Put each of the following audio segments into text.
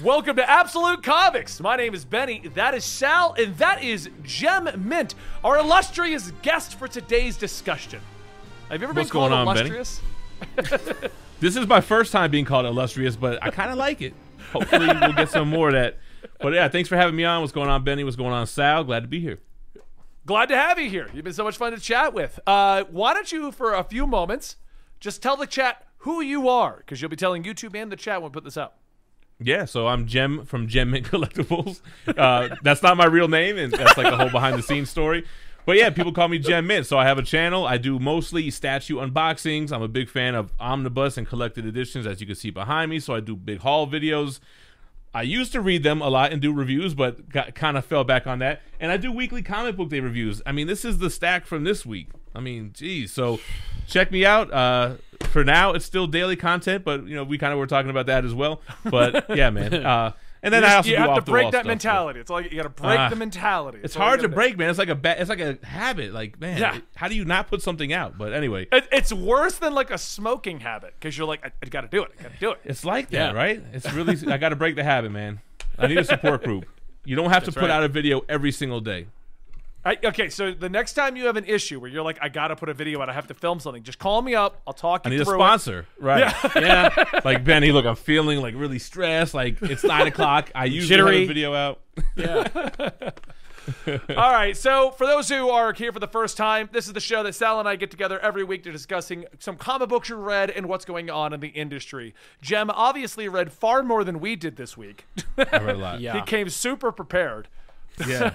Welcome to Absolute Comics. My name is Benny. That is Sal, and that is Gem Mint, our illustrious guest for today's discussion. Have you ever What's been called going on, Benny? illustrious? This is my first time being called illustrious, but I kind of like it. Hopefully, we'll get some more of that. But yeah, thanks for having me on. What's going on, Benny? What's going on, Sal? Glad to be here. Glad to have you here. You've been so much fun to chat with. Uh, why don't you, for a few moments, just tell the chat who you are, because you'll be telling YouTube and the chat when we put this out. Yeah, so I'm Gem from Gem Mint Collectibles. Uh, that's not my real name, and that's like a whole behind the scenes story. But yeah, people call me Gem Mint. So I have a channel. I do mostly statue unboxings. I'm a big fan of omnibus and collected editions, as you can see behind me. So I do big haul videos. I used to read them a lot and do reviews, but got, kind of fell back on that. And I do weekly comic book day reviews. I mean, this is the stack from this week. I mean, geez. So check me out. Uh, for now, it's still daily content, but you know we kind of were talking about that as well. But yeah, man. Uh, and then You, I also you have to break that stuff, so- mentality. It's like you got to break Ah. the mentality. It's That's you hard to do. break, man. It's like a ba- it's like a habit. Like man, Yeah. how do you not put something out? But anyway, It, it's worse than like a smoking habit because you're like, I, I got to do it. I got to do it. it's like that, Yeah. right? It's really I got to break the habit, man. I need a support group. You don't have to put right. out a video every single day. I, okay, so the next time you have an issue where you're like, I got to put a video out, I have to film something, just call me up. I'll talk I you need a through sponsor, right? Yeah. like Benny, look, I'm feeling like really stressed. Like it's nine o'clock. I usually have Jittery. a video out. it. All right, so for those who are here for the first time, this is the show that Sal and I get together every week to discussing some comic books you read and what's going on in the industry. Gem obviously read far more than we did this week. I read a lot. Yeah. he came super prepared. yeah.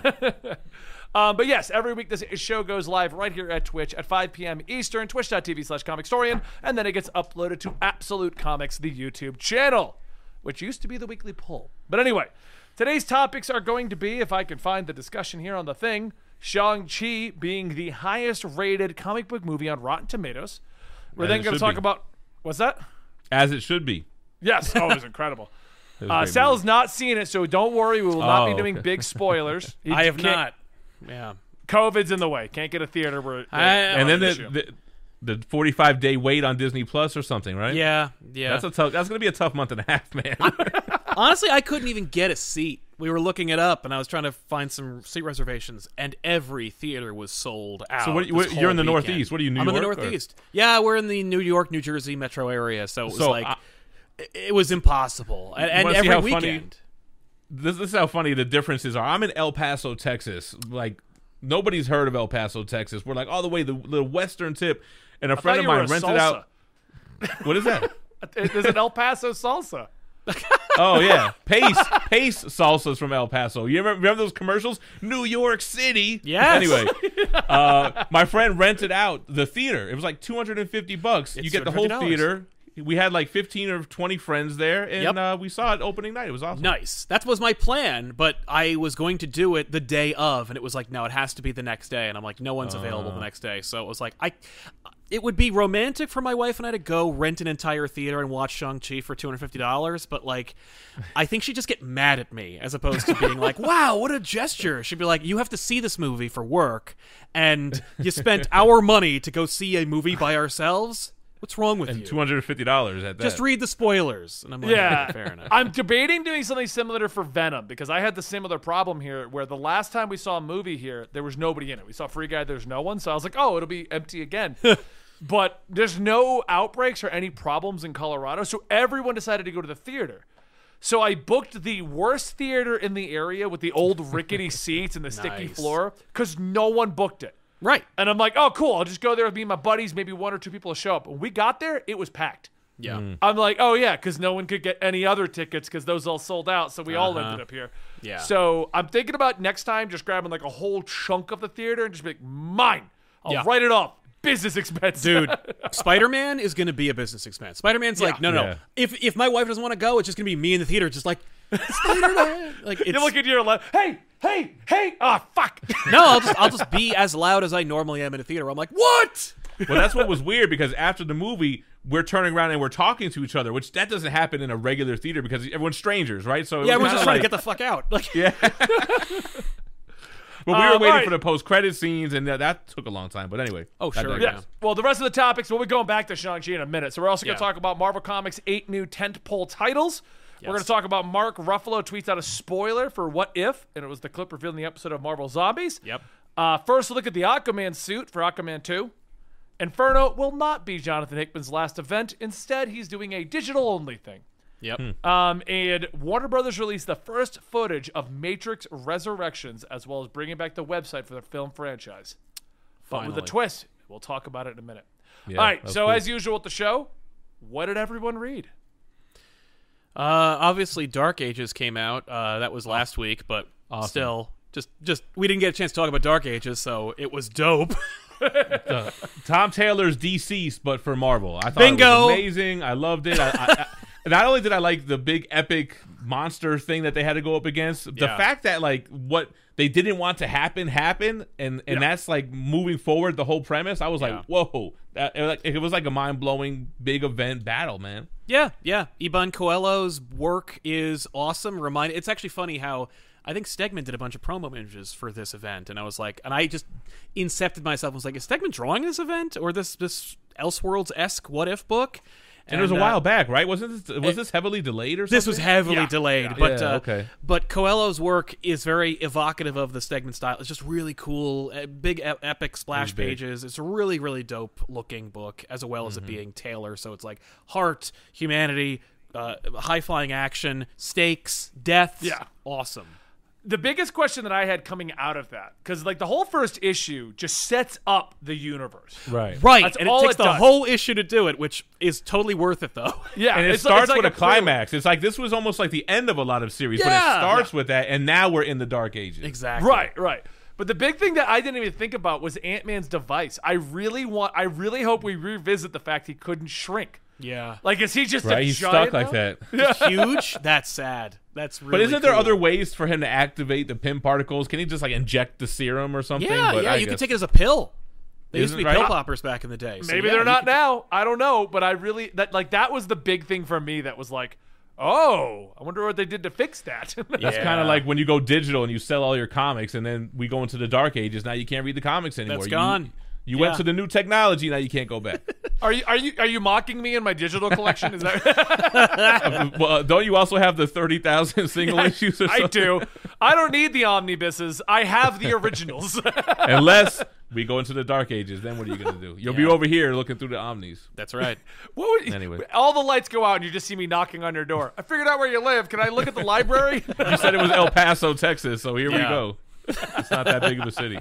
Um, but yes, every week this show goes live right here at Twitch at 5 p.m. Eastern, twitch.tv slash comicstorian, and then it gets uploaded to Absolute Comics, the YouTube channel, which used to be the weekly poll. But anyway, today's topics are going to be, if I can find the discussion here on the thing, Shang-Chi being the highest rated comic book movie on Rotten Tomatoes. We're As then going to talk be. about, what's that? As it should be. Yes. Oh, it was incredible. It was Uh, Sal's movie. not seen it, so don't worry. We will not be Oh, doing okay. big spoilers. I have not. Yeah. COVID's in the way. Can't get a theater where. I- and then the, the the 45 day wait on Disney Plus or something, right? Yeah. Yeah. That's a tough. That's gonna be a tough month and a half, man. Honestly, I couldn't even get a seat. We were looking it up, and I was trying to find some seat reservations, and every theater was sold out. So what- this what- you're in the weekend. Northeast. What are you, New I'm in the York, or- Northeast. Yeah, we're in the New York, New Jersey metro area, so it was So, like I- it- it was impossible. And, and every how funny- weekend. This, this is how funny the differences are. I'm in El Paso, Texas. Like nobody's heard of El Paso, Texas. We're like all the way the, the western tip, and a I friend of mine rented salsa. out. What is that? There's an El Paso salsa. Oh yeah, Pace Pace salsas from El Paso. You remember, remember those commercials? New York City. Yeah. Anyway, uh, my friend rented out the theater. It was like two hundred and fifty bucks. you get the whole theater. We had like fifteen or twenty friends there, and Yep. uh, we saw it opening night. It was awesome. Nice. That was my plan, but I was going to do it the day of, and it was like, no, it has to be the next day, and I'm like, no one's available Uh. the next day, so it was like, I. It would be romantic for my wife and I to go rent an entire theater and watch Shang Chi for two hundred fifty dollars, but like, I think she'd just get mad at me as opposed to being like, "Wow, what a gesture!" She'd be like, "You have to see this movie for work, and you spent our money to go see a movie by ourselves. What's wrong with you? Two hundred and fifty dollars at that. Just read the spoilers." And I'm like, Yeah, fair enough." I'm debating doing something similar for Venom because I had the similar problem here where the last time we saw a movie here, there was nobody in it. We saw Free Guy, there's no one. So I was like, oh, it'll be empty again. but there's no outbreaks or any problems in Colorado. So everyone decided to go to the theater. So I booked the worst theater in the area with the old rickety seats and the sticky Nice. floor because no one booked it. Right. And I'm like, oh, cool. I'll just go there with me and my buddies. Maybe one or two people will show up. When we got there, it was packed. Yeah. I'm like, oh yeah, because no one could get any other tickets because those all sold out. So we all Uh-huh. ended up here. Yeah. So I'm thinking about next time just grabbing like a whole chunk of the theater and just be like, mine. I'll Yeah. write it off. Business expense, dude. Spider Man is going to be a business expense. Spider Man's like, no, no. Yeah. If if my wife doesn't want to go, it's just going to be me in the theater, just like Spider Man. Like you look at your left. Hey, hey, hey. Ah, fuck. no, I'll just I'll just be as loud as I normally am in a theater. I'm like, what? well, that's what was weird because after the movie, we're turning around and we're talking to each other, which that doesn't happen in a regular theater because everyone's strangers, right? So it Yeah, was everyone's just kinda trying to get the fuck out. Like, Yeah. But we Um, were waiting alright. for the post credit scenes, and that, that took a long time. But anyway. Oh, sure, digress. Yeah. Well, the rest of the topics, we'll be going back to Shang-Chi in a minute. So we're also going Yeah. to talk about Marvel Comics' eight new tentpole titles. We're going to talk about Mark Ruffalo tweets out a spoiler for What If, and it was the clip revealed in the episode of Marvel Zombies. Yep. Uh, first, look at the Aquaman suit for Aquaman 2. Inferno will not be Jonathan Hickman's last event. Instead, he's doing a digital only thing. Yep. Um, and Warner Brothers released the first footage of Matrix Resurrections, as well as bringing back the website for the film franchise. Finally. But with a twist. We'll talk about it in a minute. Yeah, All right, so cool. as usual with the show, what did everyone read? Uh, obviously, Dark Ages came out. Uh, that was last week, but Awesome. still, just just we didn't get a chance to talk about Dark Ages, so it was dope. Tom Taylor's DCeased, but for Marvel. I thought Bingo. it was amazing. I loved it. I, I, I, not only did I like the big epic monster thing that they had to go up against, the Yeah. fact that like what they didn't want to happen happened, and and Yeah. that's like moving forward the whole premise. I was Yeah. like, whoa, it, was like, a mind blowing big event battle, man. Yeah, yeah. Iban Coelho's work is awesome. Remind it's actually funny how I think Stegman did a bunch of promo images for this event, and I was like, and I just incepted myself. and was like, is Stegman drawing this event or this this Elseworlds esque what if book? And, it was a uh, while back, right? Wasn't this was this heavily delayed or something? This was heavily Yeah. delayed, Yeah. but Yeah, uh, okay. But Coelho's work is very evocative of the Stegman style. It's just really cool, uh, big epic splash big. pages. It's a really really dope looking book, as well as Mm-hmm. it being Taylor. So it's like heart, humanity, uh, high flying action, stakes, death. Yeah. awesome. The biggest question that I had coming out of that, because like the whole first issue just sets up the universe. right, Right, That's and all it takes it the does. whole issue to do it, which is totally worth it though. Yeah, and it it's- starts it's like with a, prelude. climax. It's like this was almost like the end of a lot of series, but it starts with that, and now we're in the dark ages. exactly. Right, right. But the big thing that I didn't even think about was Ant Man's device. I really want. I really hope we revisit the fact he couldn't shrink. Yeah. Like, is he just Right, a he's giant stuck like now? that. Huge. That's sad. That's really. But isn't there cool. other ways for him to activate the Pym particles? Can he just like inject the serum or something? Yeah, But yeah. I you could guess- take it as a pill. They used to be it pill poppers back in the day. so Maybe yeah, they're not could- now. I don't know. But I really that like that was the big thing for me. That was like, oh, I wonder what they did to fix that. That's Yeah. kind of like when you go digital and you sell all your comics, and then we go into the dark ages. Now you can't read the comics anymore. That's gone. You, went Yeah. to the new technology. Now you can't go back. are you are you are you mocking me in my digital collection? Is that well, don't you also have the thirty thousand single issues? Or I do. I don't need the omnibuses. I have the originals. Unless we go into the dark ages, then what are you going to do? You'll be over here looking through the omnis. That's right. What would, Anyway. all the lights go out and you just see me knocking on your door. I figured out where you live. Can I look at the library? You said it was El Paso, Texas, so here we go. It's not that big of a city.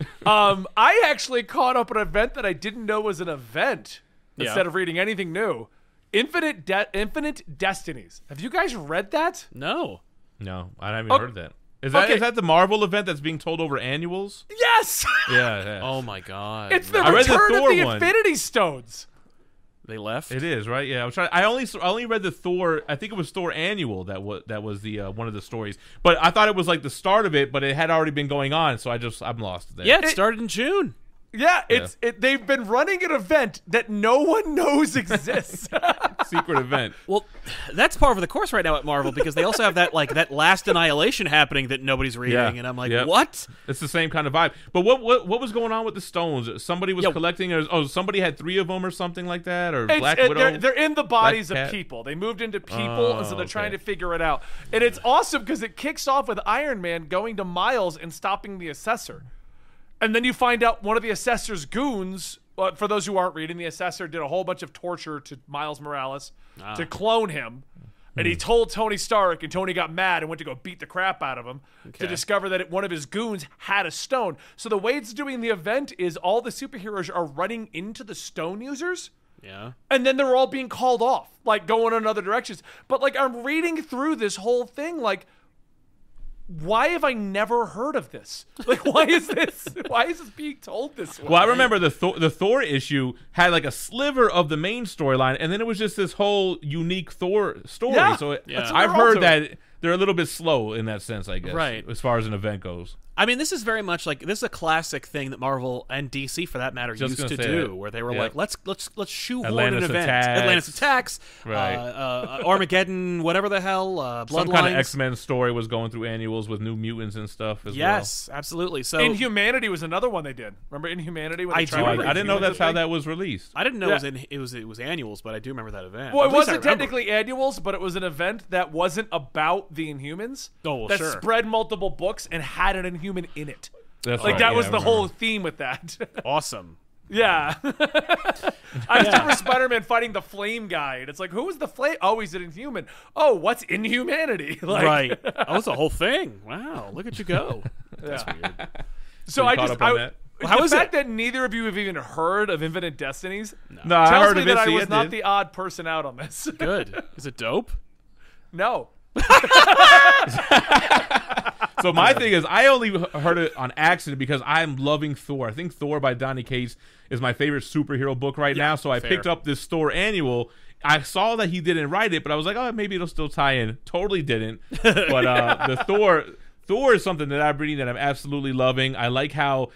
um, I actually caught up an event that I didn't know was an event. Yeah. Instead of reading anything new, Infinite De- Infinite Destinies. Have you guys read that? No. No, I haven't Okay. heard that. Is that is Okay. that the Marvel event that's being told over annuals? Yes, Yeah, yeah. Oh my god. it's the I read the return Thor of the one. Infinity Stones. They left. It is right. Yeah, I was trying. I only I only read the Thor. I think it was Thor annual that was that was the uh, one of the stories. But I thought it was like the start of it, but it had already been going on. So I just I'm lost there. Yeah, it It- started in June. Yeah, it's it. They've been running an event that no one knows exists. secret event. Well, that's part of the course right now at Marvel because they also have that like that last annihilation happening that nobody's reading, Yeah. and I'm like, Yep. what? It's the same kind of vibe. But what what what was going on with the stones? Somebody was Yo. collecting. Or, oh, somebody had three of them or something like that. Or It's- Black it- Widow. They're, they're in the bodies of Cat. people. They moved into people, and so Oh, they're trying to figure it out. And it's awesome because it kicks off with Iron Man going to Miles and stopping the assessor. And then you find out one of the assessor's goons. Well, for those who aren't reading, the assessor did a whole bunch of torture to Miles Morales ah. to clone him. And he hmm. told Tony Stark, and Tony got mad and went to go beat the crap out of him to discover that it, one of his goons had a stone. So the way it's doing the event is all the superheroes are running into the stone users Yeah. and then they're all being called off, like going in other directions. But like I'm reading through this whole thing, like, why have I never heard of this? Like, why is this? Why is this being told this way? Well, I remember the Thor, the Thor issue had like a sliver of the main storyline, and then it was just this whole unique Thor story. Yeah, so it, that's what I've heard that they're a little bit slow in that sense, I guess, Right. as far as an event goes. I mean, this is very much like this is a classic thing that Marvel and DC, for that matter, Just used to do, it. where they were Yeah. like, let's let's let's shoehorn Atlantis an event, attacks. Atlantis attacks, Right. uh, uh, Armageddon, whatever the hell, uh, Some kind of X Men story was going through annuals with new mutants and stuff as Yes, absolutely. So Inhumanity was another one they did. Remember Inhumanity? When I they do tried well. remember Oh, I, I didn't know that's how that was released. I didn't know Yeah. it was in it was it was annuals, but I do remember that event. Well, At it wasn't technically annuals, but it was an event that wasn't about the Inhumans. Oh, well, that sure. spread multiple books and had an Inhuman in it. That's Like right, that yeah, was the whole theme with that. awesome. yeah. I just remember Spider-Man fighting the Flame guy, and it's like, who was the Flame? Oh, he's an Inhuman. Oh, what's Inhumanity? Like, right. Oh, it's a whole thing. Wow, look at you go. That's weird. So you I just, up on I, that? the How is fact it? that neither of you have even heard of Infinite Destinies No, I tells heard me of it. that I was I not did. the odd person out on this. Good. Is it dope? no. So my thing is, I only heard it on accident because I'm loving Thor. I think Thor by Donny Cates is my favorite superhero book right now. So I fair. picked up this Thor annual. I saw that he didn't write it, but I was like, oh, maybe it'll still tie in. Totally didn't. But uh, the Thor, Thor is something that I'm reading that I'm absolutely loving. I like how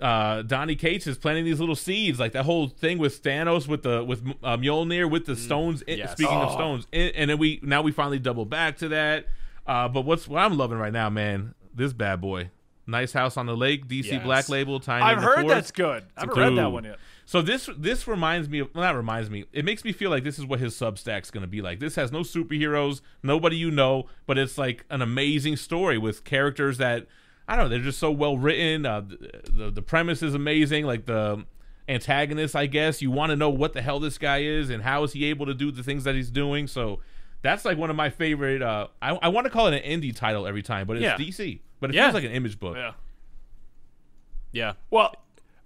uh, Donny Cates is planting these little seeds, like that whole thing with Thanos with the with uh, Mjolnir with the stones. in- yes. Speaking of Oh. stones, and, and then we now we finally double back to that. Uh, but what's what I'm loving right now, man? This bad boy, nice house on the lake, DC Yes. Black Label, tying I've heard that's good. I haven't read that one yet. So this this reminds me of well, not reminds me. It makes me feel like this is what his Substack's going to be like. This has no superheroes, nobody you know, but it's like an amazing story with characters that I don't know. They're just so well written. Uh, the, the the premise is amazing. Like the antagonist, I guess you want to know what the hell this guy is and how is he able to do the things that he's doing. So that's like one of my favorite. Uh, I I want to call it an indie title every time, but it's Yeah. DC. But it Yeah. feels like an image book. Yeah. Yeah. Well,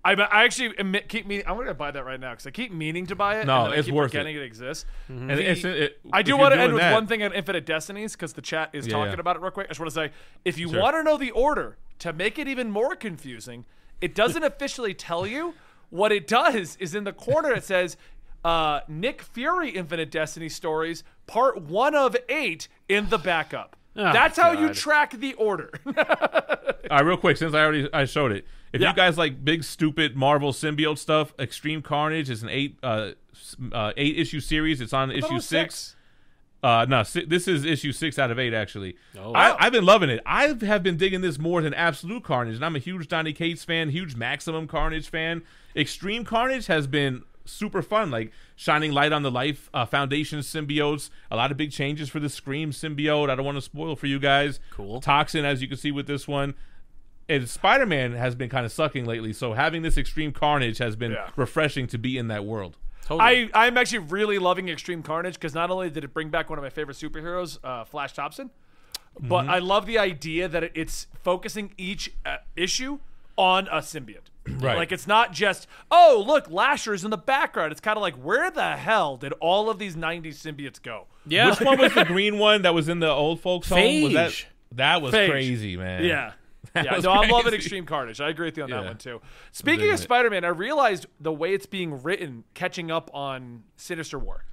I, I actually admit, keep me. I'm going to buy that right now because I keep meaning to buy it. No, and it's keep worth forgetting it, exists. And it's, it, I do want to end with that- one thing on Infinite Destinies because the chat is Yeah, talking about it real quick. I just want to say if you Sure. want to know the order to make it even more confusing, it doesn't officially tell you. What it does is in the corner it says uh, Nick Fury Infinite Destiny Stories, part one of eight in the backup. Oh, That's how you track the order. All right, real quick, since I already I showed it. If Yeah. you guys like big stupid Marvel symbiote stuff, Extreme Carnage is an eight uh, uh eight issue series. It's on issue was six. Uh, no, si- this is issue six out of eight actually. Oh. I, I've been loving it. I have been digging this more than Absolute Carnage, and I'm a huge Donny Cates fan, huge Maximum Carnage fan. Extreme Carnage has been super fun, like shining light on the Life uh, Foundation symbiotes. A lot of big changes for the Scream symbiote. I don't want to spoil for you guys. Cool. Toxin, as you can see with this one. And Spider Man has been kind of sucking lately, so having this Extreme Carnage has been Yeah. refreshing to be in that world. Totally. I, I'm actually really loving Extreme Carnage because not only did it bring back one of my favorite superheroes, uh, Flash Thompson, but Mm-hmm. I love the idea that it's focusing each uh, issue on a symbiote. Right. Like it's not just, oh, look, Lasher's in the background. It's kind of like, where the hell did all of these 90s symbiotes go? yeah. Which one was the green one that was in the old folks' home? Was that that was Phage. crazy, man. Yeah. Yeah, was no, I'm loving. Extreme Carnage. I agree with you on that one too. Speaking of. Spider-Man, I realized the way it's being written, catching up on Sinister War.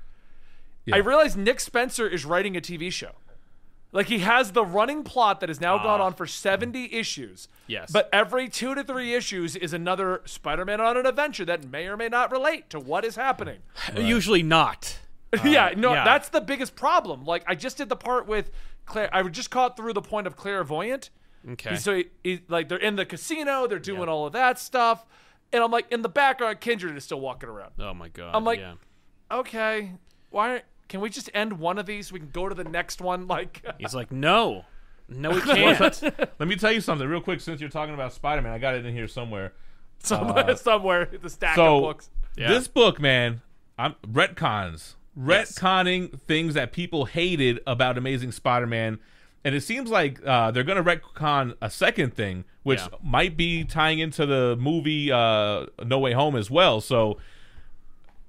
Yeah. I realized Nick Spencer is writing a TV show. Like he has the running plot that has now gone ah. on for 70 issues. Yes. But every two to three issues is another Spider-Man on an adventure that may or may not relate to what is happening. Usually not. yeah, uh, no, yeah. that's the biggest problem. Like I just did the part with Claire. I just caught through the point of clairvoyant. Okay. So he, he- like they're in the casino, they're doing all of that stuff, and I'm like in the background, Kindred is still walking around. Oh my god. I'm like- yeah. Okay, why can we just end one of these? so We can go to the next one. Like, He's like, no, no, we can't. Let me tell you something real quick. Since you're talking about Spider Man, I got it in here somewhere. somewhere, somewhere the stack of So books. Yeah. this book, man, I'm retcons, retconning things that people hated about Amazing Spider-Man, and it seems like uh, they're gonna retcon a second thing, which Yeah. might be tying into the movie uh, No Way Home as well. So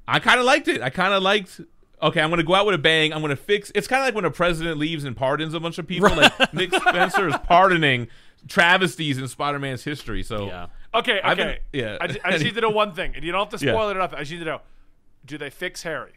I kind of liked it. I kind of liked. Okay, I'm gonna go out with a bang. I'm gonna fix. It's kind of like when a president leaves and pardons a bunch of people. Like Nick Spencer is pardoning travesties in Spider-Man's history. So yeah. Okay, I've okay. been- yeah. I, I just need to know one thing, and you don't have to Yeah. spoil it enough. I just need to know: Do they fix Harry?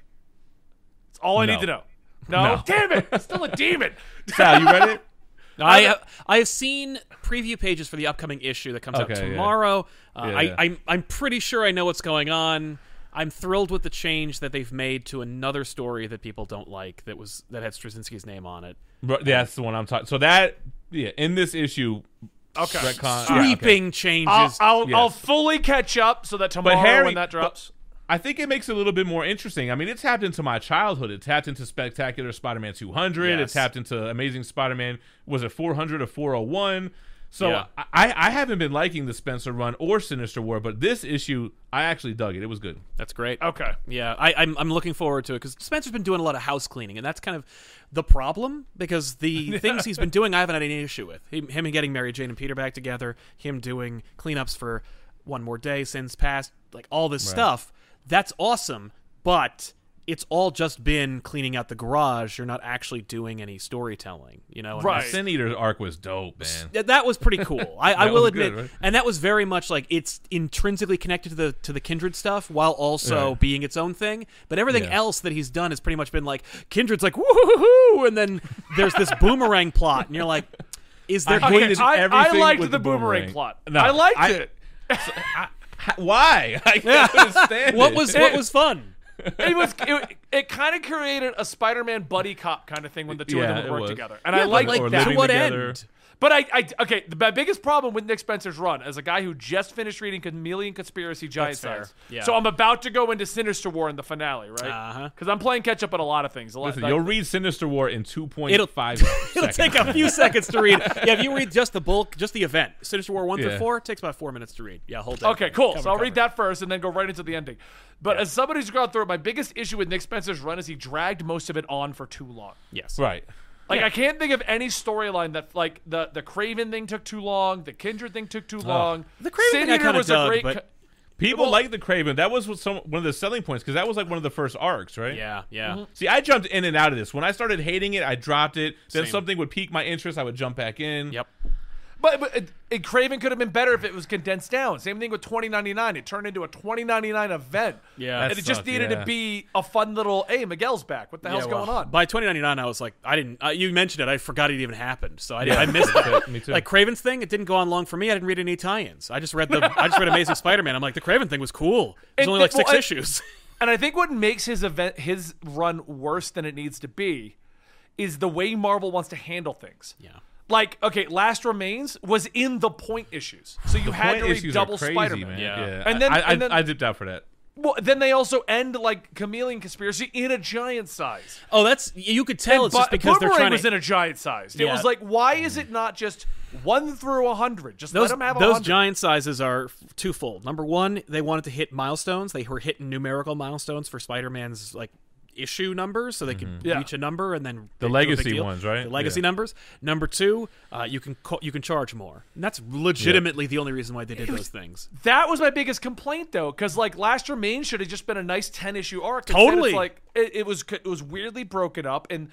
That's all I No. need to know. No, No. damn it! It's still a demon. Sal, you read it? I have, I have seen preview pages for the upcoming issue that comes out Okay, yeah. tomorrow. Uh, Yeah, I. I'm I'm pretty sure I know what's going on. I'm thrilled with the change that they've made to another story that people don't like that was that had Straczynski's name on it. Right, That's the one I'm talking. So that yeah, in this issue, Okay. retcon- yeah, okay. Sweeping changes. I'll, I'll, Yes. I'll fully catch up so that tomorrow Harry- when that but- drops. I think it makes it a little bit more interesting. I mean, it tapped into my childhood. It tapped into Spectacular Spider-Man 200. It tapped into Amazing Spider-Man. Was it 400 or 401? So Yeah. I, I haven't been liking the Spencer run or Sinister War, but this issue I actually dug it. It was good. That's great. Okay. Yeah, I, I'm I'm looking forward to it because Spencer's been doing a lot of house cleaning, and that's kind of the problem because the things he's been doing, I haven't had any issue with. Him, him getting Mary Jane and Peter back together, him doing cleanups for One More Day, Sins Past, like all this stuff. That's awesome, but it's all just been cleaning out the garage. You're not actually doing any storytelling, you know? and Right. that's- Sin Eater's arc was dope, man. That was pretty cool. I, I will admit, good, right? and that was very much like it's intrinsically connected to the to the Kindred stuff, while also Yeah. being its own thing. But everything Yeah. else that he's done has pretty much been like Kindred's like woohoo, and then there's this boomerang plot, and you're like, is there I going hated to I, I liked with the the boomerang, boomerang. plot. No, I liked I- it. Why? I can't understand. what it. was what was fun? It was it, it kind of created a Spider-Man buddy cop kind of thing when the two Yeah, of them it would work was. together, and Yeah, I but, liked like or that. to what together. end? But I, I okay. The my biggest problem with Nick Spencer's run, as a guy who just finished reading Chameleon Conspiracy Giant That's. Size, Yeah. so I'm about to go into Sinister War in the finale, right? Uh-huh. Because I'm playing catch up on a lot of things. A lot, Listen, like- you'll read Sinister War in 2.5 It'll- seconds. It'll take a few seconds to read. Yeah, if you read just the bulk, just the event, Sinister War one Yeah. through four, takes about four minutes to read. Yeah, hold that. Okay, cool. Cover, so I'll cover. read that first and then go right into the ending. But as somebody who's gone through it, my biggest issue with Nick Spencer's run is he dragged most of it on for too long. Yes. Right. Like I can't think of any storyline that like the the Kraven thing took too long, the Kindred thing took too long. The Kraven Sin thing I Eater kinda was a dug, great. but- co- People Well- like the Kraven. That was some one of the selling points because that was like one of the first arcs, right? Yeah, yeah. Mm-hmm. See, I jumped in and out of this. When I started hating it, I dropped it. Then Same. something would pique my interest, I would jump back in. Yep. But, but it, it, Kraven could have been better if it was condensed down. Same thing with 2099. It turned into a 2099 event. Yeah. and That it just needed yeah. to be a fun little. Hey, Miguel's back. What the hell's Yeah, well, going on? By 2099, I was like, I didn't. Uh, you mentioned it. I forgot it even happened. So I, I missed it. me too. Like Kraven's thing, it didn't go on long for me. I didn't read any tie-ins. I just read the. I just read Amazing Spider-Man. I'm like, the Craven thing was cool. There's And only like six well, I- issues. And I think what makes his event, his run worse than it needs to be, is the way Marvel wants to handle things. yeah. Like, okay, Last Remains was in the point issues, so you had to read double crazy, Spider-Man. man. Yeah. Yeah. And then- I, I, and then- I dipped out for that. Well, then they also end like Chameleon Conspiracy in a giant size. Oh, that's you could tell. And it's just Bu- because they're Boomerang trying was to. in a giant size. It was like, why is it not just one through a hundred? Just those let them have those hundred. giant sizes are twofold. Number one, they wanted to hit milestones. They were hitting numerical milestones for Spider-Man's like issue numbers, so they could Yeah. reach a number and then The do a big legacy ones, right? The legacy Yeah. numbers. Number two, uh, you can co- you can charge more, and that's legitimately the only reason why they did those things. That was my biggest complaint, though, because like Last Remain should have just been a nice ten issue arc. Totally. it's like it, it was it was weirdly broken up, and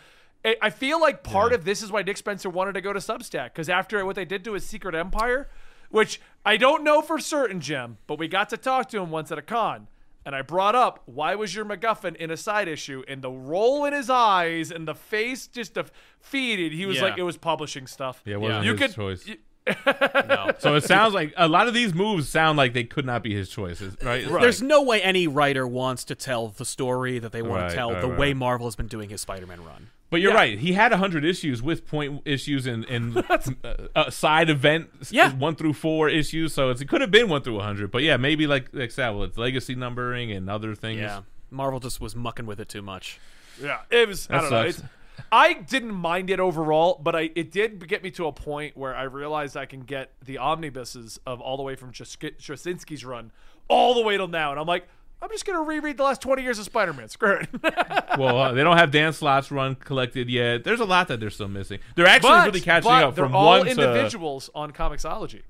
I feel like part of this is why Nick Spencer wanted to go to Substack because after what they did to his Secret Empire, which I don't know for certain, Jim, but we got to talk to him once at a con. And I brought up why was your MacGuffin in a side issue, and the roll in his eyes and the face just defeated. He was Yeah. like, it was publishing stuff. Yeah, it wasn't you his could. choice. you- No. So it sounds like a lot of these moves sound like they could not be his choices, right? There's no way any writer wants to tell the story that they want Right, to tell right, the right. way Marvel has been doing his Spider-Man run. But you're Yeah. right. He had 100 issues with point issues and, and uh, uh, side events, Yeah. one through four issues. So it's, it could have been one through 100. But yeah, maybe like like that, well, it's legacy numbering and other things. Yeah, Marvel just was mucking with it too much. Yeah, it was. I That don't know. sucks. It's, I didn't mind it overall, but I it did get me to a point where I realized I can get the omnibuses of all the way from Straczynski- Straczynski's run all the way till now, and I'm like, I'm just gonna reread the last 20 years of Spider-Man. Screw it. Well, uh, they don't have Dan Slott's run collected yet. There's a lot that they're still missing. They're actually but, really catching but up they're from all one individuals on Comixology.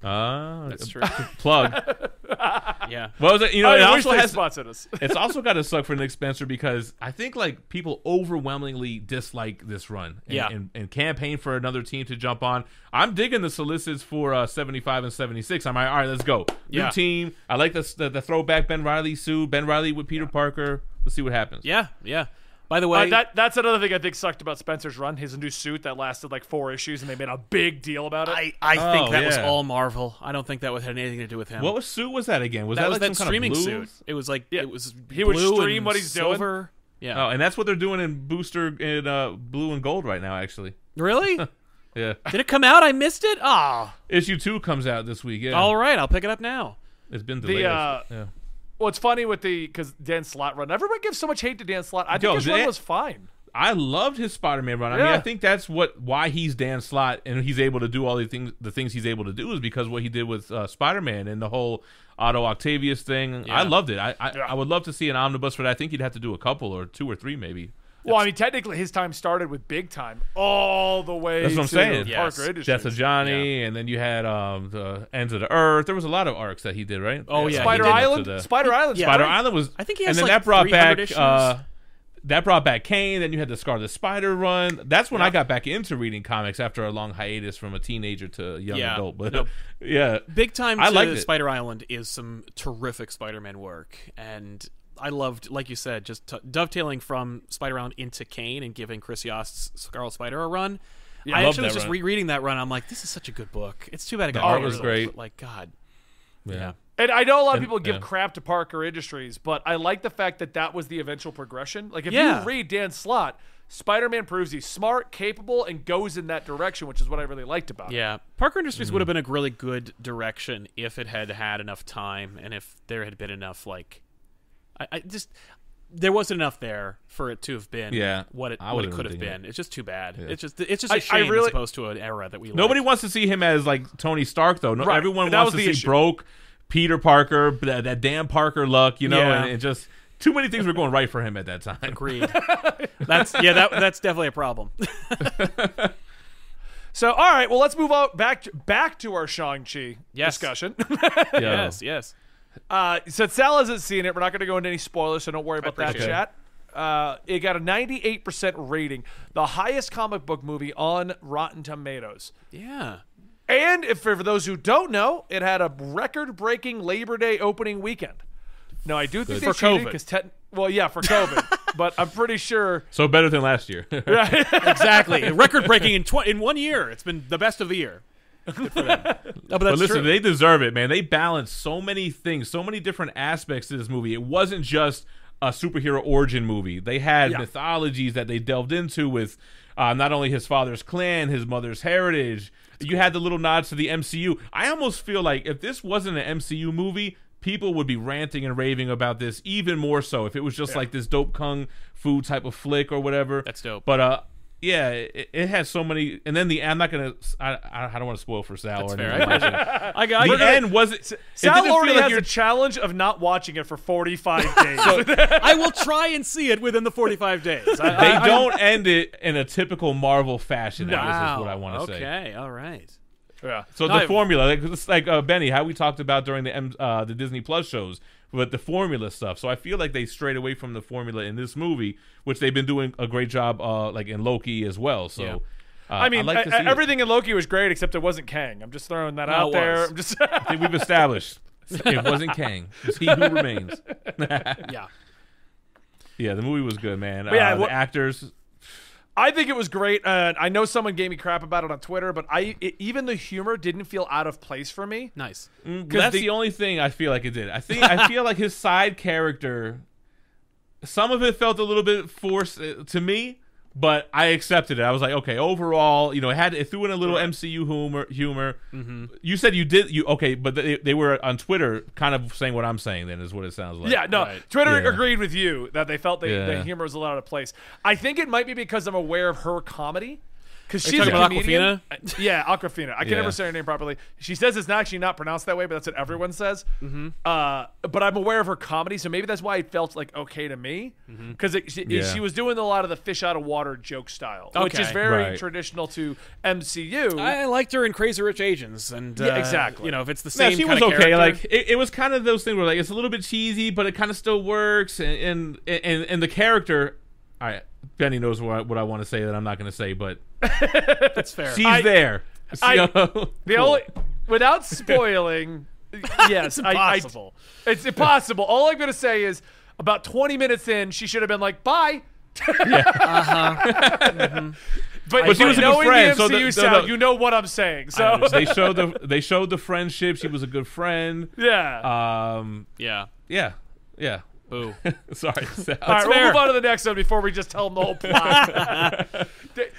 To. Uh, That's true. Plug. yeah, What was it? You know, I it wish also they has sponsored us. it's also got to suck for Nick Spencer because I think like people overwhelmingly dislike this run and, Yeah. and, and campaign for another team to jump on. I'm digging the solicits for uh, 75 and 76. I'm like, all right, let's go. Yeah. New team. I like the, the the throwback Ben Reilly suit. Ben Reilly with Peter Parker. Let's see what happens. yeah, yeah. By the way, Uh, that that's another thing I think sucked about Spencer's run. His new suit that lasted like four issues, and they made a big deal about it. I, I think Oh, that was all Marvel. I don't think that was had anything to do with him. What was suit was that again? Was that that, was like that some kind streaming of blue? suit? It was like Yeah. it was He would blue stream and what he's doing. silver. Yeah. Oh, and that's what they're doing in Booster in uh, blue and gold right now. Actually, Really? yeah. Did it come out? I missed it. Oh, Issue two comes out this week. Yeah, all right. I'll pick it up now. it's been delayed. uh, yeah. Well, it's funny with the because Dan Slott run. Everybody gives so much hate to Dan Slott. I think Yo, his run was fine. I loved his Spider-Man run. I mean, I think that's what why he's Dan Slott and he's able to do all the things the things he's able to do is because what he did with uh, Spider-Man and the whole Otto Octavius thing. Yeah. I loved it. I I, Yeah. I would love to see an omnibus for that. I think he'd have to do a couple or two or three maybe. Well, I mean, technically, his time started with Big Time all the way. That's what I'm to saying. Yes. Parker Industries. Death of Johnny, and then you had um, the Ends of the Earth. There was a lot of arcs that he did, right? Oh, yeah, Spider. Island. The- Spider Island. Yeah. Spider fine. Island was. I think he and has, then like, that brought 300 back. issues. Uh, that brought back Kaine. Then you had the Scarlet Spider run. That's when I got back into reading comics after a long hiatus from a teenager to a young Yeah. adult. But Nope. yeah, Big time I like liked. Spider Island is some terrific Spider-Man work, and I loved, like you said, just t- dovetailing from Spider Island into Kaine and giving Chris Yost's Scarlet Spider a run. I Loved actually was that just run. reading that run. I'm like, this is such a good book. It's too bad it got art was great. but, like, God, yeah. And I know a lot of And- people give yeah. crap to Parker Industries, but I like the fact that that was the eventual progression. Like if Yeah. you read Dan Slott, Spider-Man proves he's smart, capable, and goes in that direction, which is what I really liked about it. Yeah, Parker Industries would have Mm-hmm. been a really good direction if it had had enough time and if there had been enough like, I, I just there wasn't enough there for it to have been Yeah, what it I what it could have been. that. It's just too bad. It's just it's just I- a I shame really- as opposed to an era that we Nobody like. wants to see him as like Tony Stark though. No, Right. everyone That wants was to the see issue. broke Peter Parker, that, that damn Parker luck, you know, Yeah. and it just too many things were going right for him at that time. Agreed. that's yeah. That that's definitely a problem. So all right, well let's move on back to, back to our Shang Chi Yes. discussion. Yes, yes. Uh, since Sal hasn't seen it, we're not going to go into any spoilers, so don't worry about that appreciate it. chat. Uh, it got a 98% rating, the highest comic book movie on Rotten Tomatoes. Yeah. And if for those who don't know, it had a record-breaking Labor Day opening weekend. No, I do think they For cheated COVID. because te- well, yeah, for COVID, but I'm pretty sure. So better than last year. Exactly. Record breaking in tw- in one year. It's been the best of the year. Good for them. No, but But listen, true. they deserve it, man. They balanced so many things, so many different aspects to this movie. It wasn't just a superhero origin movie. They had Yeah. mythologies that they delved into with uh, not only his father's clan, his mother's heritage. you had the little nods to the MCU. I almost feel like if this wasn't an MCU movie, people would be ranting and raving about this even more so if it was just like this dope kung fu type of flick or whatever. That's dope. But uh. Yeah, it, it has so many, and then the I'm not gonna. I, I don't want to spoil for Sal or fair. anything. I got you. I got The end was it. it Sal didn't already like has you're- a challenge of not watching it for 45 days. I will try and see it within the 45 days. I, They I, don't end it in a typical Marvel fashion. I guess Wow. is what I want to okay. say. Okay, all right. yeah. So No, the I- formula, like, it's like uh, Benny, how we talked about during the M- uh, the Disney Plus shows, but the formula stuff. So I feel like they strayed away from the formula in this movie, which they've been doing a great job, uh, like in Loki as well. So. Yeah. Uh, I mean, like to e- see it. everything in Loki was great except it wasn't Kang. I'm just throwing that No, out there. I'm just I think we've established it wasn't Kang. It's he who remains. Yeah. Yeah, the movie was good, man. yeah, uh, what- the actors. I think it was great. And I know someone gave me crap about it on Twitter, but I it, even the humor didn't feel out of place for me. Nice. That's the, the- only thing I feel like it did. I think I feel like his side character, some of it felt a little bit forced uh, to me, but I accepted it. I was like, okay, overall, you know, it had it threw in a little MCU humor. Humor. Mm-hmm. You said you did you okay, but they, they were on Twitter, kind of saying what I'm saying. Then is what it sounds like. Yeah, no. Right. Twitter Yeah. agreed with you that they felt the, the humor was a lot out of place. I think it might be because I'm aware of her comedy. Because she's you a talking about comedian. Awkwafina? Yeah, Awkwafina. I can Yeah. never say her name properly. She says it's not actually not pronounced that way, but that's what everyone says. Mm-hmm. Uh, but I'm aware of her comedy, so maybe that's why it felt like okay to me. Mm-hmm. Because she, Yeah. she was doing a lot of the fish out of water joke style, which is Okay. very Right. traditional to MCU. I liked her in Crazy Rich Asians, and uh, Yeah, exactly. You know, if it's the No, same she kind was of okay. character- Like it, it was kind of those things where like it's a little bit cheesy, but it kind of still works. And and and, and the character, all right, Benny knows what I, what I want to say that I'm not going to say, but that's fair. she's I- there. I- So- the Cool. only without spoiling, yes, it's I- I- impossible. it's impossible. All I'm going to say is about 20 minutes in, she should have been like, "Bye." But, But she was a good friend, the so MCU the- the- sound, the- you know what I'm saying. So they showed the they showed the friendship. She was a good friend. yeah. Um, Yeah. yeah, yeah. Boo. Sorry, Sal. All right, we'll move on to the next one before we just tell them the whole plot.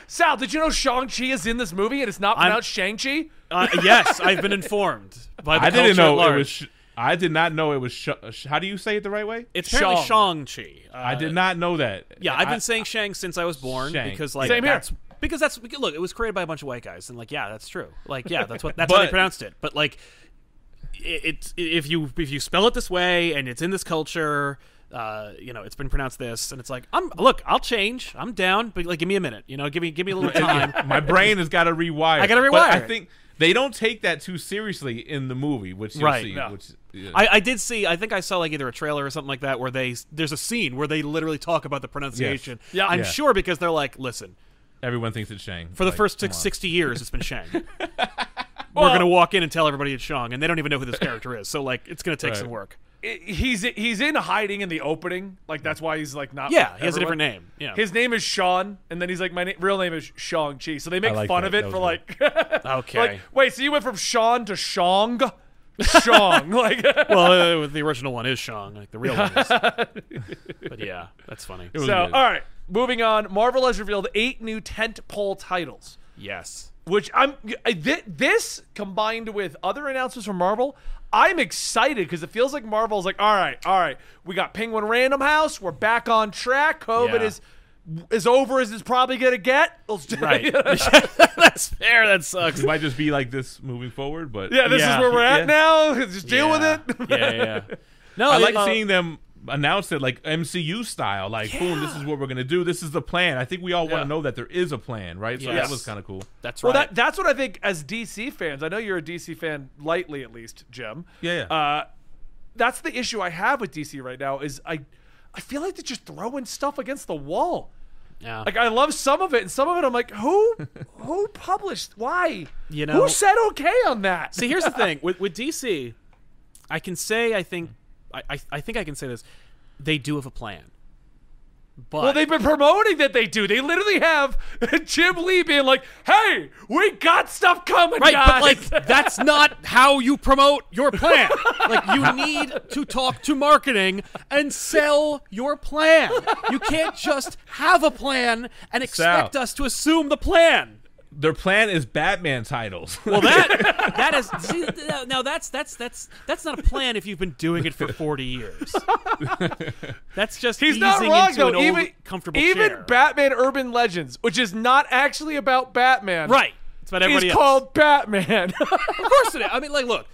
Did- Sal, did you know Shang-Chi is in this movie and it's not I'm- pronounced Shang-Chi? Uh, yes, I've been informed by the I didn't know it was. Sh- I did not know it was. Sh- sh- how do you say it the right way? It's apparently Shang. Shang-Chi. Uh, I did not know that. Yeah, I've I- been saying Shang since I was born Shang. because like Same here. that's because that's look, it was created by a bunch of white guys and like yeah, that's true. Like yeah, that's what that's how they pronounced it. But like it, it's if you if you spell it this way and it's in this culture, uh, you know, it's been pronounced this and it's like I'm look, I'll change. I'm down, but like give me a minute, you know, give me give me a little time. My brain has got to rewire. I gotta But rewire I think they don't take that too seriously in the movie, which you'll Right. see. No. Which, yeah. I, I did see. I think I saw like either a trailer or something like that where they there's a scene where they literally talk about the pronunciation. Yeah. I'm Yeah. sure because they're like, listen, Everyone thinks it's Shang for the Like, first come six, 60 years, it's been Shang. Well- We're gonna walk in and tell everybody it's Shang, and they don't even know who this character is. So like, it's gonna take Right. some work. I- He's he's in hiding in the opening, like that's why he's like not. Yeah, with he has a everyone. different name. Yeah. His name is Sean, and then he's like, my na- real name is Shang Chi. So they make like fun that. of it That for like, okay. like, wait, so you went from Sean to Shang, Shang, like, well, uh, the original one is Shang, like the real one is. but yeah, that's funny. So good. all right, moving on. Marvel has revealed eight new tentpole titles. Yes. which I'm I- thi- this combined with other announcements from Marvel. I'm excited because it feels like Marvel's like, all right, all right, we got Penguin Random House, we're back on track. COVID Yeah. is as over as it's probably gonna get. Let's do Right. that's fair. That sucks. It might just be like this moving forward, but yeah, this Yeah. is where we're at Yeah. now. Just deal yeah. with it. yeah, yeah. No, I like uh, seeing them announce it like MCU style. Like, boom, this is what we're gonna do. This is the plan. I think we all want Yeah. to know that there is a plan, right? So Yes. that was kind of cool. That's right. Well, that that's what I think as DC fans. I know you're a DC fan, lightly at least, Jim. Yeah, yeah. Uh, that's the issue I have with DC right now. Is I, I feel like they're just throwing stuff against the wall. yeah. Like I love some of it, and some of it I'm like, who, who published? Why? You know- who said okay on that? See, here's the thing with with DC, I can say I think I, I I think I can say this. They do have a plan. But well, they've been promoting that they do. They literally have Jim Lee being like, "Hey, we got stuff coming, Right, guys." but like that's not how you promote your plan. Like you need to talk to marketing and sell your plan. You can't just have a plan and expect Sal. us to assume the plan. Their plan is Batman titles. Well, that that is see, now that's that's that's that's not a plan if you've been doing it for forty years. That's just He's not wrong though. even comfortable even chair. Batman Urban Legends, which is not actually about Batman, right. It's about everybody It's called Batman. Of course it is. I mean, like, look,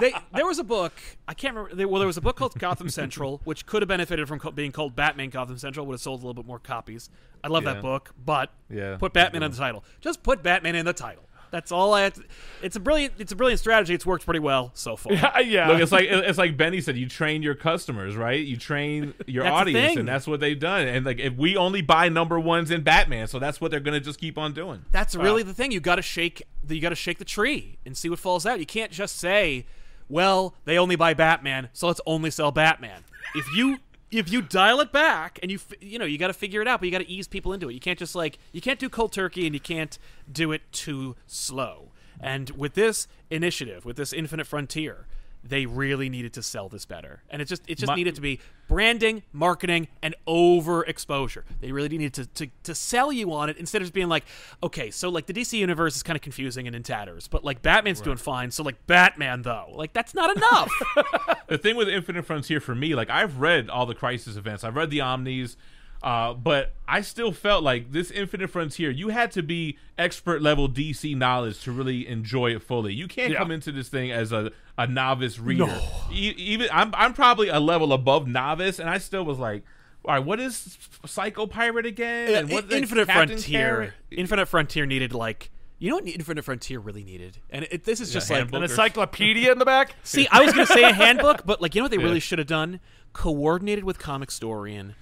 they, there was a book. I can't remember. There, well, there was a book called Gotham Central, which could have benefited from co- being called Batman Gotham Central. Would have sold a little bit more copies. I love Yeah. that book, but Yeah, put Batman in the title. Just put Batman in the title. That's all I. Have to, it's a brilliant. It's a brilliant strategy. It's worked pretty well so far. yeah. Look, it's like it's like Benny said. You train your customers, right? You train your audience, and that's what they've done. And like, if we only buy number ones in Batman, so that's what they're gonna just keep on doing. That's really the thing. You got to shake. The, you got to shake the tree and see what falls out. You can't just say, "Well, they only buy Batman, so let's only sell Batman." If you if you dial it back and you you know you got to figure it out, but you got to ease people into it. You can't just like you can't do cold turkey and you can't do it too slow. And with this initiative, with this Infinite Frontier, they really needed to sell this better. And it just it just My- needed to be branding, marketing, and overexposure. They really needed to, to to sell you on it instead of just being like, okay, so like the DC universe is kind of confusing and in tatters, but like Batman's doing fine, so like Batman though, like that's not enough. the thing with Infinite Frontier for me, like I've read all the Crisis events, I've read the Omnis, uh, but I still felt like this Infinite Frontier, you had to be expert level DC knowledge to really enjoy it fully. You can't Yeah. come into this thing as a, a novice reader. E- even I'm I'm probably a level above novice, and I still was like. All right, what is Psycho Pirate again? And what the Infinite Captain Frontier. Carrot? Infinite Frontier needed like you know what Infinite Frontier really needed, and it, this is just like. An encyclopedia in the back. See, I was going to say a handbook, but like you know what they really should have done? Coordinated with Comicstorian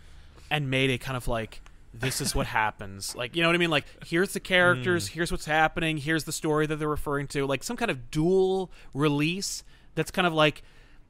and made it kind of like this is what happens. Like, you know what I mean? Like here's the characters, hmm. here's what's happening, here's the story that they're referring to. Like some kind of dual release that's kind of like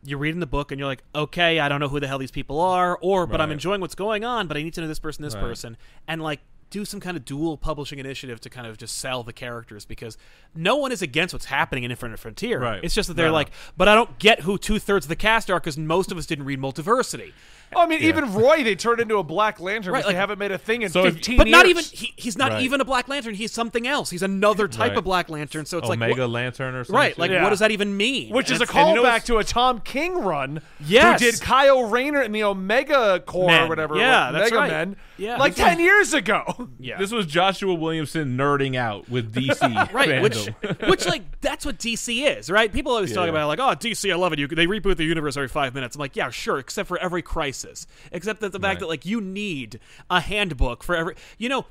you're reading the book and you're like, okay, I don't know who the hell these people are, or but I'm enjoying what's going on, but I need to know this person, this Right. person, and like do some kind of dual publishing initiative to kind of just sell the characters because no one is against what's happening in Infinite Frontier. Right. It's just that they're No, no. like, but I don't get who two thirds of the cast are because most of us didn't read Multiversity. Oh, I mean, even Roy, they turned into a Black Lantern, Right, because they haven't made a thing in So if- 15 But years. not even he, he's not Right. even a Black Lantern. He's something else. He's another type Right. of Black Lantern. So it's like Omega what- Lantern or something. right. Like Yeah. what does that even mean? Which is a And and you callback to a Tom King run. Yes. Who did Kyle Rayner in the Omega Corps Men. or whatever. Yeah, with that's Mega right. Men. Yeah. Like 10 years ago. Yeah. This was Joshua Williamson nerding out with DC. right which fandom. which like that's what dc is right people always talk Yeah. about like oh dc i love it you they reboot the universe every five minutes i'm like yeah sure except for every crisis except that the fact Right. that like you need a handbook for every you know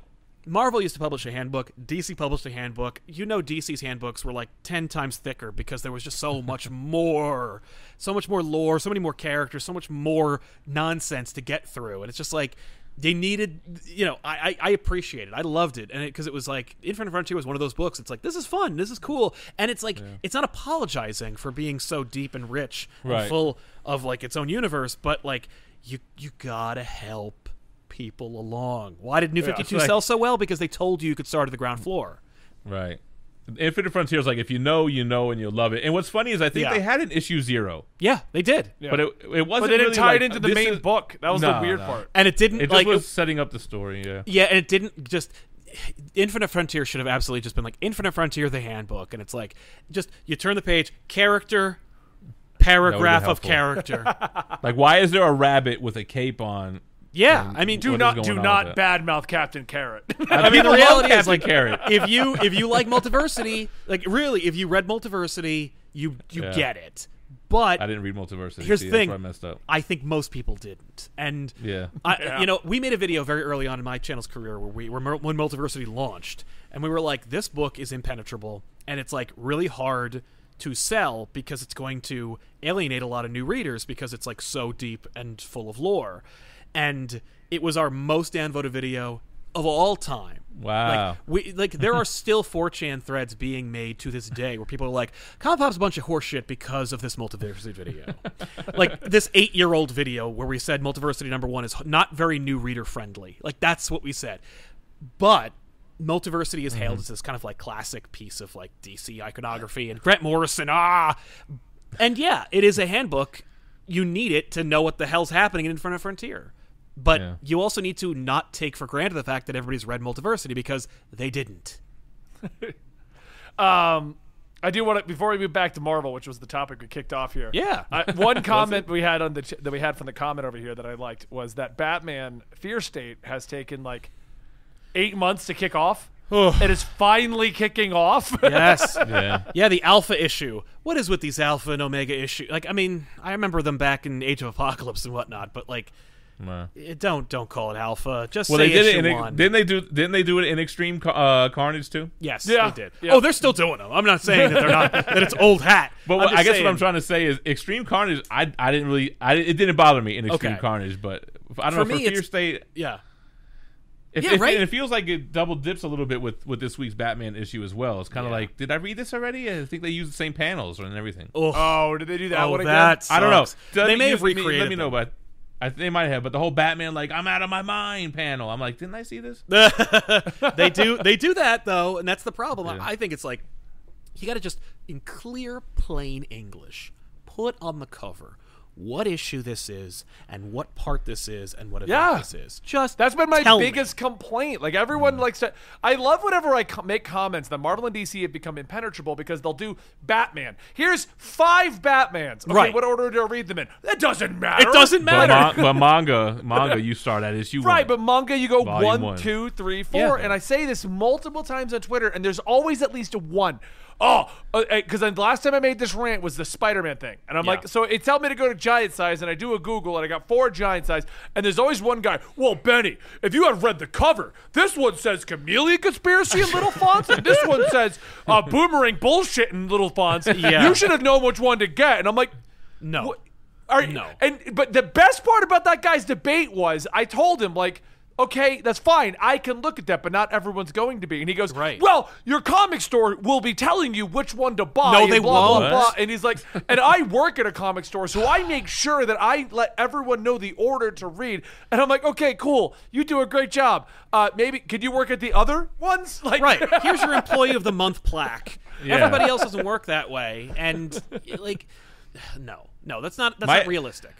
Marvel used to publish a handbook. DC published a handbook. You know, DC's handbooks were like 10 times thicker because there was just so much more, so much more lore, so many more characters, so much more nonsense to get through. And it's just like, they needed, you know, I, I, I appreciate it. I loved it. And because it, was like, Infinite Frontier was one of those books. It's like, this is fun. This is cool. And it's like, it's not apologizing for being so deep and rich and full of like its own universe, but like, you, you gotta help people along. Why did New 52 it's like- sell so well? Because they told you you could start at the ground floor. right. Infinite Frontier is like if you know, you know, and you'll love it. And what's funny is I think Yeah. they had an issue zero, Yeah, they did. but it it wasn't. But they didn't really tie like, it into the this main is- book. That was No, the weird no. part. And it didn't It just like was it- setting up the story. Yeah. yeah, and it didn't just Infinite Frontier should have absolutely just been like Infinite Frontier the handbook and it's like just you turn the page character paragraph of helpful. character. Like, why is there a rabbit with a cape on? Yeah, I mean Do not do not badmouth Captain Carrot. I mean, the reality is like Carrot. if you if you like Multiversity, like really, if you read Multiversity, you you Yeah. get it. But I didn't read Multiversity. Here's the thing. I messed up. I think most people didn't, and Yeah. I, Yeah. you know, we made a video very early on in my channel's career where we were when Multiversity launched, and we were like, "This book is impenetrable, and it's like really hard to sell because it's going to alienate a lot of new readers because it's like so deep and full of lore." And it was our most downvoted video of all time. Wow. Like we like there are still 4chan threads being made to this day where people are like, Comic Pop's a bunch of horseshit because of this multiversity video. like this eight year old video where we said multiversity number one is not very new reader friendly. Like that's what we said. But multiversity is hailed as this kind of like classic piece of like DC iconography and Grant Morrison, ah and yeah, it is a handbook. You need it to know what the hell's happening in Infinite Frontier. But Yeah. you also need to not take for granted the fact that everybody's read Multiversity because they didn't. Um, I do want to before we move back to Marvel, which was the topic we kicked off here. Yeah. I, one comment we had on the ch- that we had from the comment over here that I liked was that Batman Fear State has taken like eight months to kick off. It is finally kicking off. Yes. Yeah. yeah, the Alpha issue. What is with these Alpha and Omega issue? Like, I mean, I remember them back in Age of Apocalypse and whatnot, but like, Wow. eh, don't don't call it Alpha. Just Well, say they did issue it. In, one. didn't they do? Didn't they do it in Extreme uh, Carnage too? yes, Yeah. they did. Yeah. Oh, they're still doing them. I'm not saying that they're not. that it's old hat. But I'm what, I guess saying- what I'm trying to say is Extreme Carnage. I I didn't really. I it didn't bother me in Extreme Okay. Carnage, but I don't For know me, for Fear it's- State. Yeah. It, Yeah, it, right? it feels like it double dips a little bit with with this week's Batman issue as well. It's kind of Yeah. like, did I read this already? I think they use the same panels and everything. Oh, oh, did they do that oh one again? that I don't know. sucks. Let They me may have use- me- recreated. Let me know, but I, they might have. But the whole Batman, like, I'm out of my mind panel. I'm like, didn't I see this? they do they do that though, and that's the problem. Yeah. I I think it's like you got to just in clear, plain English put on the cover what issue this is and what part this is and what event Yeah. this is. Just That's been my tell me. biggest complaint. Like everyone Mm. likes to. I love whenever I co- make comments that Marvel and DC have become impenetrable because they'll do Batman. Here's five Batmans. Okay, Right. What order do I read them in? It doesn't matter. It doesn't But, matter. ma- but manga, manga, you start at issue Right, one. but manga, you go Volume one, one. two, three, four, Yeah. and I say this multiple times on Twitter, and there's always at least one. Oh, because the last time I made this rant was the Spider-Man thing, and I'm Yeah. like, so it tells me to go to giant size, and I do a Google, and I got four giant size, and there's always one guy. Well, Benny, if you had read the cover, this one says chameleon conspiracy in little fonts, and this one says uh, boomerang bullshit in little fonts. Yeah. You should have known which one to get, and I'm like, no. what? Are, No. And but the best part about that guy's debate was I told him like okay, that's fine. I can look at that, but not everyone's going to be. And he goes, Right. well, your comic store will be telling you which one to buy. No, they blah, won't. Blah, blah. And he's like, and I work at a comic store, so I make sure that I let everyone know the order to read. And I'm like, okay, cool. You do a great job. Uh, maybe, could you work at the other ones? Like, Right. Here's your employee of the month plaque. Yeah. Everybody else doesn't work that way, and like, no, no, that's not that's My- not realistic.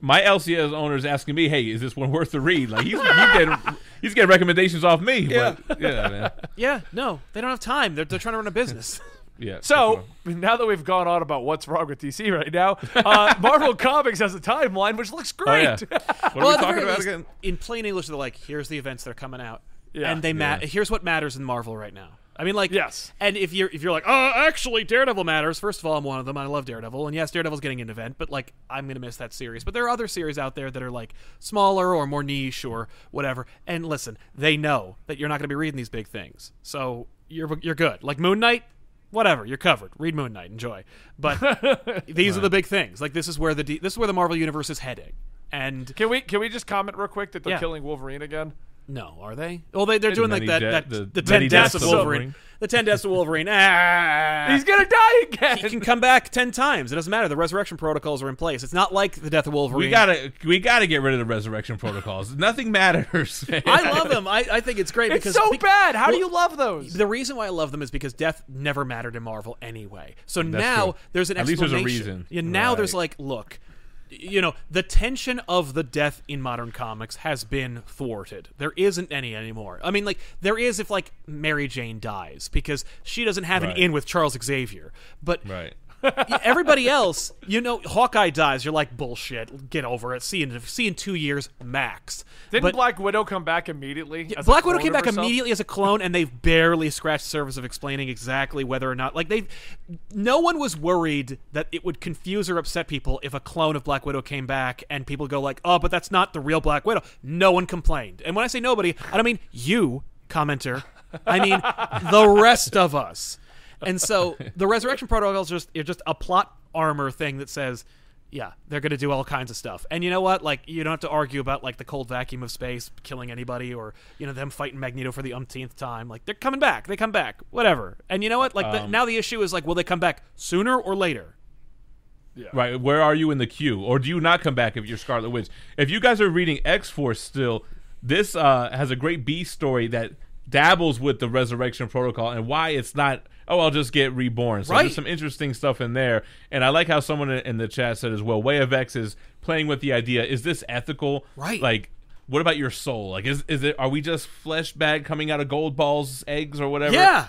My LCS owner is asking me, "Hey, is this one worth the read?" Like he's he's getting he's getting recommendations off me. Yeah. But, yeah, man. Yeah, no, they don't have time. They're, they're trying to run a business. Yeah. So now that we've gone on about what's wrong with DC right now, uh, Marvel Comics has a timeline which looks Oh, great. yeah. What are well, we talking about least, again? in plain English, they're like, here's the events that are coming out, Yeah. and they ma- Yeah. here's what matters in Marvel right now. I mean, like, Yes. And if you're if you're like, oh, actually, Daredevil matters. First of all, I'm one of them. I love Daredevil, and yes, Daredevil's getting an event, but like, I'm gonna miss that series. But there are other series out there that are like smaller or more niche or whatever. And listen, they know that you're not gonna be reading these big things, so you're you're good. Like Moon Knight. Whatever, you're covered. Read Moon Knight, enjoy. But these are the big things. Like this is where the D- this is where the Marvel universe is heading. And Can we can we just comment real quick that they're Yeah. killing Wolverine again? No, are they? Well, they they're doing like that, de- that the the, ten deaths deaths of Wolverine. Wolverine. The ten deaths of Wolverine. Ah, He's gonna die again. he can come back ten times. It doesn't matter. The resurrection protocols are in place. It's not like the death of Wolverine. We gotta we gotta get rid of the resurrection protocols. Nothing matters. man. I love them. I, I think it's great it's because so be- bad. How do you love those? The reason why I love them is because death never mattered in Marvel anyway. So now true. there's an At least there's a explanation. reason. Yeah, now Right. there's like, look, you know, the tension of the death in modern comics has been thwarted. There isn't any anymore. I mean, like there is if like Mary Jane dies because she doesn't have Right. an in with Charles Xavier, but right. Everybody else, you know, Hawkeye dies. You're like bullshit. Get over it. See in see in two years max. Didn't but Black Widow come back immediately? a Black Widow came back herself? immediately as a clone, and they've barely scratched the surface of explaining exactly whether or not, like they, no one was worried that it would confuse or upset people if a clone of Black Widow came back and people go like, "Oh, but that's not the real Black Widow." No one complained, and when I say nobody, I don't mean you, commenter. I mean the rest of us. And so the resurrection protocol is just it's just a plot armor thing that says, yeah, they're going to do all kinds of stuff. And you know what? Like you don't have to argue about like the cold vacuum of space killing anybody or you know them fighting Magneto for the umpteenth time. Like they're coming back. They come back. Whatever. And you know what? Like the, now the issue is like will they come back sooner or later? yeah. Right. Where are you in the queue? Or do you not come back if you're Scarlet Witch? If you guys are reading X Force still, this uh, has a great B story that dabbles with the resurrection protocol and why it's not. Oh, I'll just get reborn. So Right. there's some interesting stuff in there, and I like how someone in in the chat said as well. Way of X is playing with the idea: is this ethical? Right. Like, what about your soul? Like, is is it? Are we just flesh bag coming out of gold balls, eggs, or whatever? Yeah,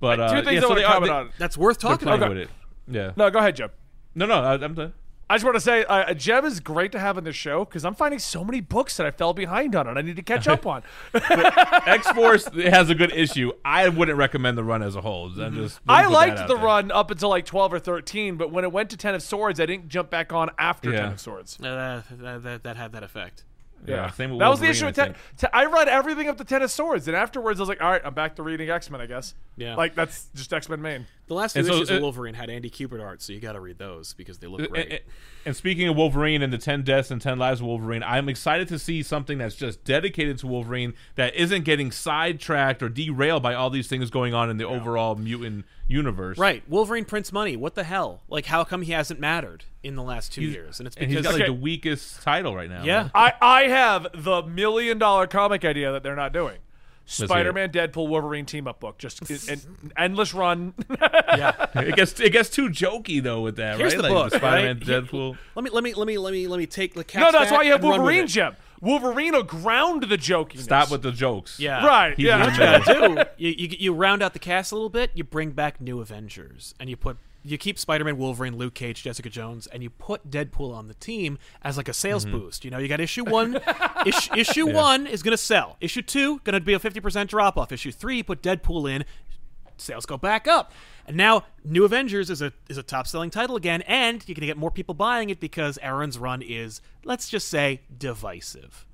But uh, Two things yeah, I so want they to are comment they, on. that's worth talking playing about. with it. Yeah. No, go ahead, Jeb. No, no, I, I'm done. I just want to say, uh, Jeb is great to have in the show because I'm finding so many books that I fell behind on and I need to catch up on. X Force has a good issue. I wouldn't recommend the run as a whole. I'm just. I liked the there. run up until like 12 or 13, but when it went to Ten of Swords, I didn't jump back on after Yeah. Ten of Swords. Uh, that, that, that had that effect. Yeah, same with that was the issue I with ten. think. T- I read everything up to Ten of Swords, and afterwards I was like, all right, I'm back to reading X Men, I guess. Yeah. Like that's just X Men main. The last two And so issues of uh, Wolverine had Andy Kubert art, so you got to read those because they look uh, great. and- and speaking of Wolverine and the 10 deaths and 10 lives of Wolverine, I'm excited to see something that's just dedicated to Wolverine that isn't getting sidetracked or derailed by all these things going on in the overall mutant universe. Right, Wolverine prints money. What the hell? Like, how come he hasn't mattered in the last two He's- years? And it's And because he's got like Okay. the weakest title right now. yeah, I I have the million dollar comic idea that they're not doing. Hear it. Spider-Man, Deadpool, Wolverine team up book, just an endless run. yeah. it gets it gets too jokey though with that, Here's right? the like book, the Spider-Man, right? Deadpool. Let me let me let me let me let me take the cast. no, that's why you have and run with Wolverine, it. Jeb. Wolverine will ground the jokiness. Stop with the jokes. Yeah, Right, He's yeah. the What you gotta do? You, you you round out the cast a little bit. You bring back new Avengers, and you put you keep Spider-Man, Wolverine, Luke Cage, Jessica Jones, and you put Deadpool on the team as like a sales Mm-hmm. boost. You know, you got issue one. issue issue one is gonna sell. Issue two gonna be a fifty percent drop off. Issue three, put Deadpool in, sales go back up. And now New Avengers is a is a top selling title again, and you're gonna get more people buying it because Aaron's run is let's just say divisive.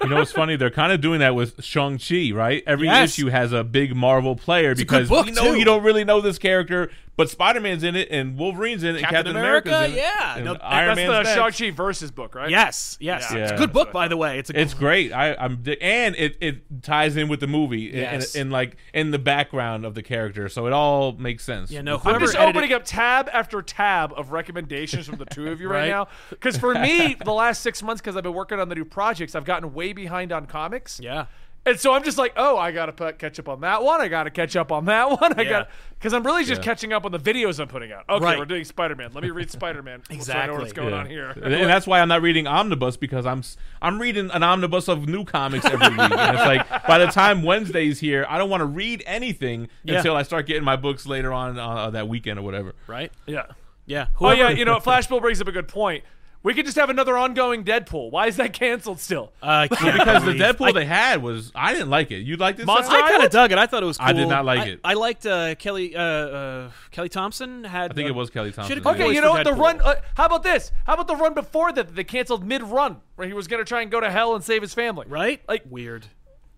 You know what's funny? They're kind of doing that with Shang Chi, right? Every Yes. issue has a big Marvel player good because we know too. you don't really know this character, but but Spider Man's in it, and Wolverine's in it, Captain Captain America, America's in it, yeah. and No, Iron That's Man's the. Shang-Chi versus book, right? Yes, yes. Yeah. It's a good book, by the way. It's a It's great. I, I'm and it, it ties in with the movie in- Yes. in, in like in the background of the character, so it all makes sense. Yeah, no, I'm just edited- opening up tab after tab of recommendations from the two of you right, Right. now. Because for me, the last six months, because I've been working on the new projects, I've gotten way behind on comics. Yeah. And so I'm just like, oh, I gotta put catch up on that one. I gotta catch up on that one. I Yeah. got because I'm really just Yeah. catching up on the videos I'm putting out. Okay, Right. we're doing Spider Man. Let me read Spider Man. So I know Exactly. what's going Yeah. on here. and that's why I'm not reading Omnibus because I'm I'm reading an omnibus of new comics every week, and it's like by the time Wednesday's here, I don't want to read anything until I start getting my books later on uh, that weekend or whatever. Right? yeah. Yeah. Oh yeah, you know, Flashbill brings up a good point. We could just have another ongoing Deadpool. Why is that canceled still? Uh, I can't Because the Deadpool I, they had was I didn't like it. You liked it? Monster I kind of dug it. I thought it was cool. I did not like I- it. I liked uh, Kelly uh, uh, Kelly Thompson had I think it was Kelly Thompson. had a good Okay, voice you know what? The run. Uh, how about this? How about the run before that? that They canceled mid-run, where he was going to try and go to hell and save his family. right? Like- weird.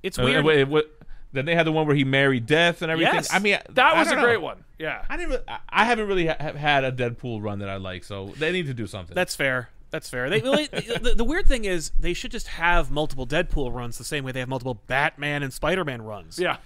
It's Uh, weird. wait, what- then they had the one where he married Death and everything. Yes. I mean, That I was a don't great one. Yeah. I didn't. Really, I- I haven't really ha- have had a Deadpool run that I like, so they need to do something. That's fair. That's fair. They, the, the weird thing is they should just have multiple Deadpool runs the same way they have multiple Batman and Spider-Man runs. Yeah.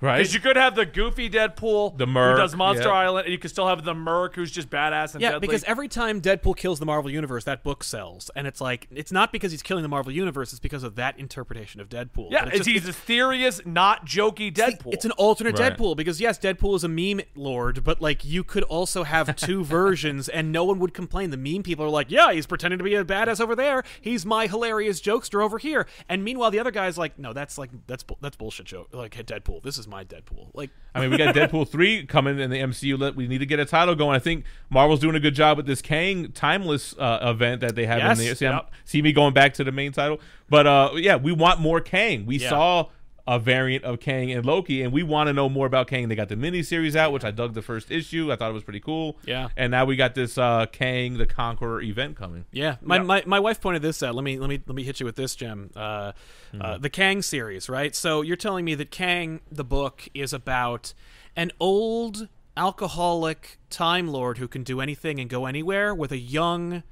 Right. Because you could have the goofy Deadpool The Merc, who does Monster yeah. Island, and you could still have the Merc who's just badass and Yeah, deadly. because every time Deadpool kills the Marvel Universe, that book sells, and it's like it's not because he's killing the Marvel Universe; it's because of that interpretation of Deadpool. yeah, it's it's, just- he's a serious, not jokey Deadpool. It's an alternate Right. Deadpool because yes, Deadpool is a meme lord, but like you could also have two versions and no one would complain. The meme people are like, "Yeah, he's pretending to be a badass over there. He's my hilarious jokester over here." And meanwhile, the other guy's like, "No, that's like that's bu- that's bullshit joke. Like hey, Deadpool. This is my Deadpool." Like I mean, we got Deadpool three coming in the MCU. We need to get a title going. I think Marvel's doing a good job with this Kang Timeless uh, event that they have Yes, in there. See, yep. see me going back to the main title, but uh, yeah, we want more Kang. We Yeah. saw a variant of Kang and Loki, and we want to know more about Kang. They got the miniseries out, which I dug the first issue. I thought it was pretty cool. Yeah. and now we got this uh, Kang the Conqueror event coming. Yeah, my, Yeah. My, my wife pointed this out. Let me let me let me hit you with this, Jim. Uh, uh, the Kang series, right? So you're telling me that Kang, the book, is about an old alcoholic time lord who can do anything and go anywhere with a young, s-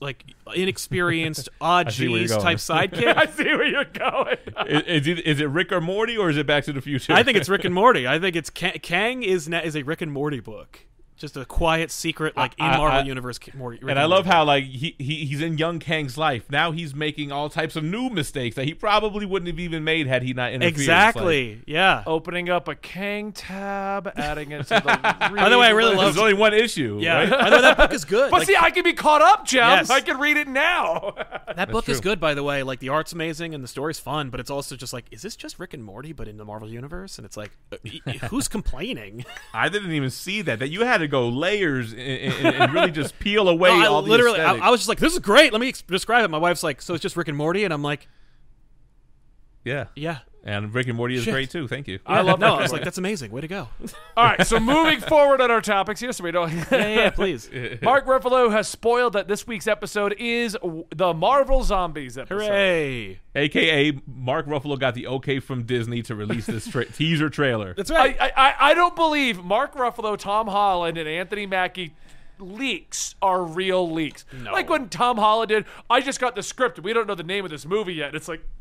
like inexperienced, odd see G's type sidekick. I see where you're going. is, is, it, is it Rick or Morty or is it Back to the Future? I think it's Rick and Morty. I think it's Kang, Kang is na- is a Rick and Morty book. Just a quiet secret, like in I- Marvel I- Universe. K- Morty, Rick And I love Morty. how like he, he he's in young Kang's life. Now he's making all types of new mistakes that he probably wouldn't have even made had he not interfered. It's exactly. yeah. Opening up a Kang tab, adding it to the. By the way, I really Like, love- there's only one issue. Yeah, right? I know that book is good. But Like, see, I can be caught up, Jeff. Yes. I can read it now. that book is good, by the way. Like the art's amazing and the story's fun, but it's also just like, is this just Rick and Morty, but in the Marvel universe? And it's like, uh, y- y- who's complaining? I didn't even see that. That you had to go layers and, and, and really just peel away No, I all the literally, I. I was just like, this is great. Let me ex- describe it. My wife's like, so it's just Rick and Morty, and I'm like, yeah. yeah. And Rick and Morty is Shit. great too. Thank you. I love no. Rick I was like, that's amazing. Way to go. All right, so moving forward on our topics here, so we don't. yeah, yeah, yeah, please. Mark Ruffalo has spoiled that this week's episode is the Marvel Zombies episode. Hooray! AKA Mark Ruffalo got the okay from Disney to release this tra- teaser trailer. That's right. I, I- I don't believe Mark Ruffalo, Tom Holland, and Anthony Mackie leaks are real leaks. No. Like when Tom Holland did, I just got the script. We don't know the name of this movie yet. It's like, It's on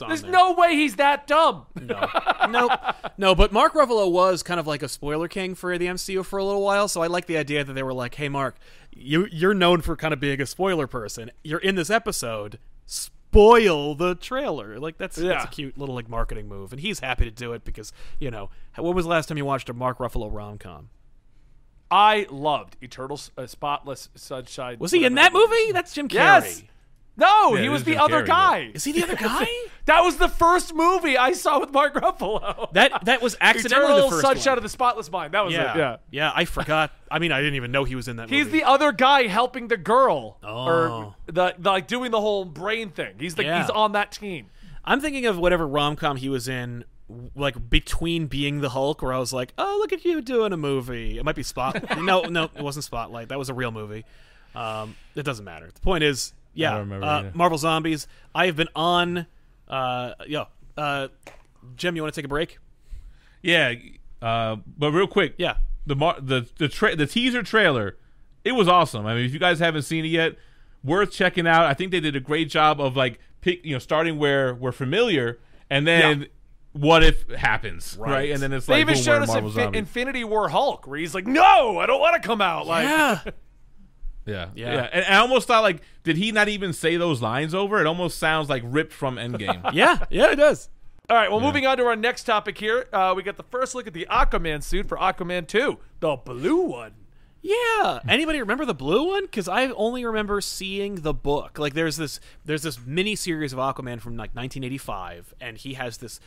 there's there. no way he's that dumb. No, nope, no. But Mark Ruffalo was kind of like a spoiler king for the MCU for a little while, so I like the idea that they were like, "Hey, Mark, you you're known for kind of being a spoiler person. You're in this episode. Spoil the trailer. Like that's that's a cute little like marketing move, and he's happy to do it because you know when was the last time you watched a Mark Ruffalo rom com? I loved Eternal uh, Spotless Sunshine. Was he in that movie? That's Jim Carrey. Yes. No, Yeah, he was the other guy. Is he the other guy? That was the first movie I saw with Mark Ruffalo. that that was accidentally Eternal the first Sunshine one. of the Spotless Mind. That was yeah, it. Yeah. yeah. I forgot. I mean, I didn't even know he was in that. He's movie. the other guy helping the girl, Oh. or the, the like doing the whole brain thing. He's the Yeah. he's on that team. I'm thinking of whatever rom com he was in, like between being the Hulk, where I was like, "Oh, look at you doing a movie." It might be Spot. no, no, it wasn't Spotlight. That was a real movie. Um, it doesn't matter. The point is, yeah, don't remember uh. Marvel Zombies. I have been on. Uh, yo, uh, Jim, you want to take a break? Yeah, uh, but real quick, Yeah. the mar- the the tra- the teaser trailer, it was awesome. I mean, if you guys haven't seen it yet, worth checking out. I think they did a great job of like pick, you know, starting where we're familiar, and then Yeah. what if happens, right? Right. And then it's They like even boom, showed us Infi- Infinity War Hulk, where he's like, "No, I don't want to come out." Like, yeah. Yeah, Yeah. yeah. And I almost thought like, did he not even say those lines over? It almost sounds like ripped from Endgame. yeah. Yeah, it does. All right, well, moving on to our next topic here. Uh, we got the first look at the Aquaman suit for Aquaman 2, the blue one. Yeah. Anybody remember the blue one? Because I only remember seeing the book. Like, there's this there's this mini series of Aquaman from like 1985, and he has this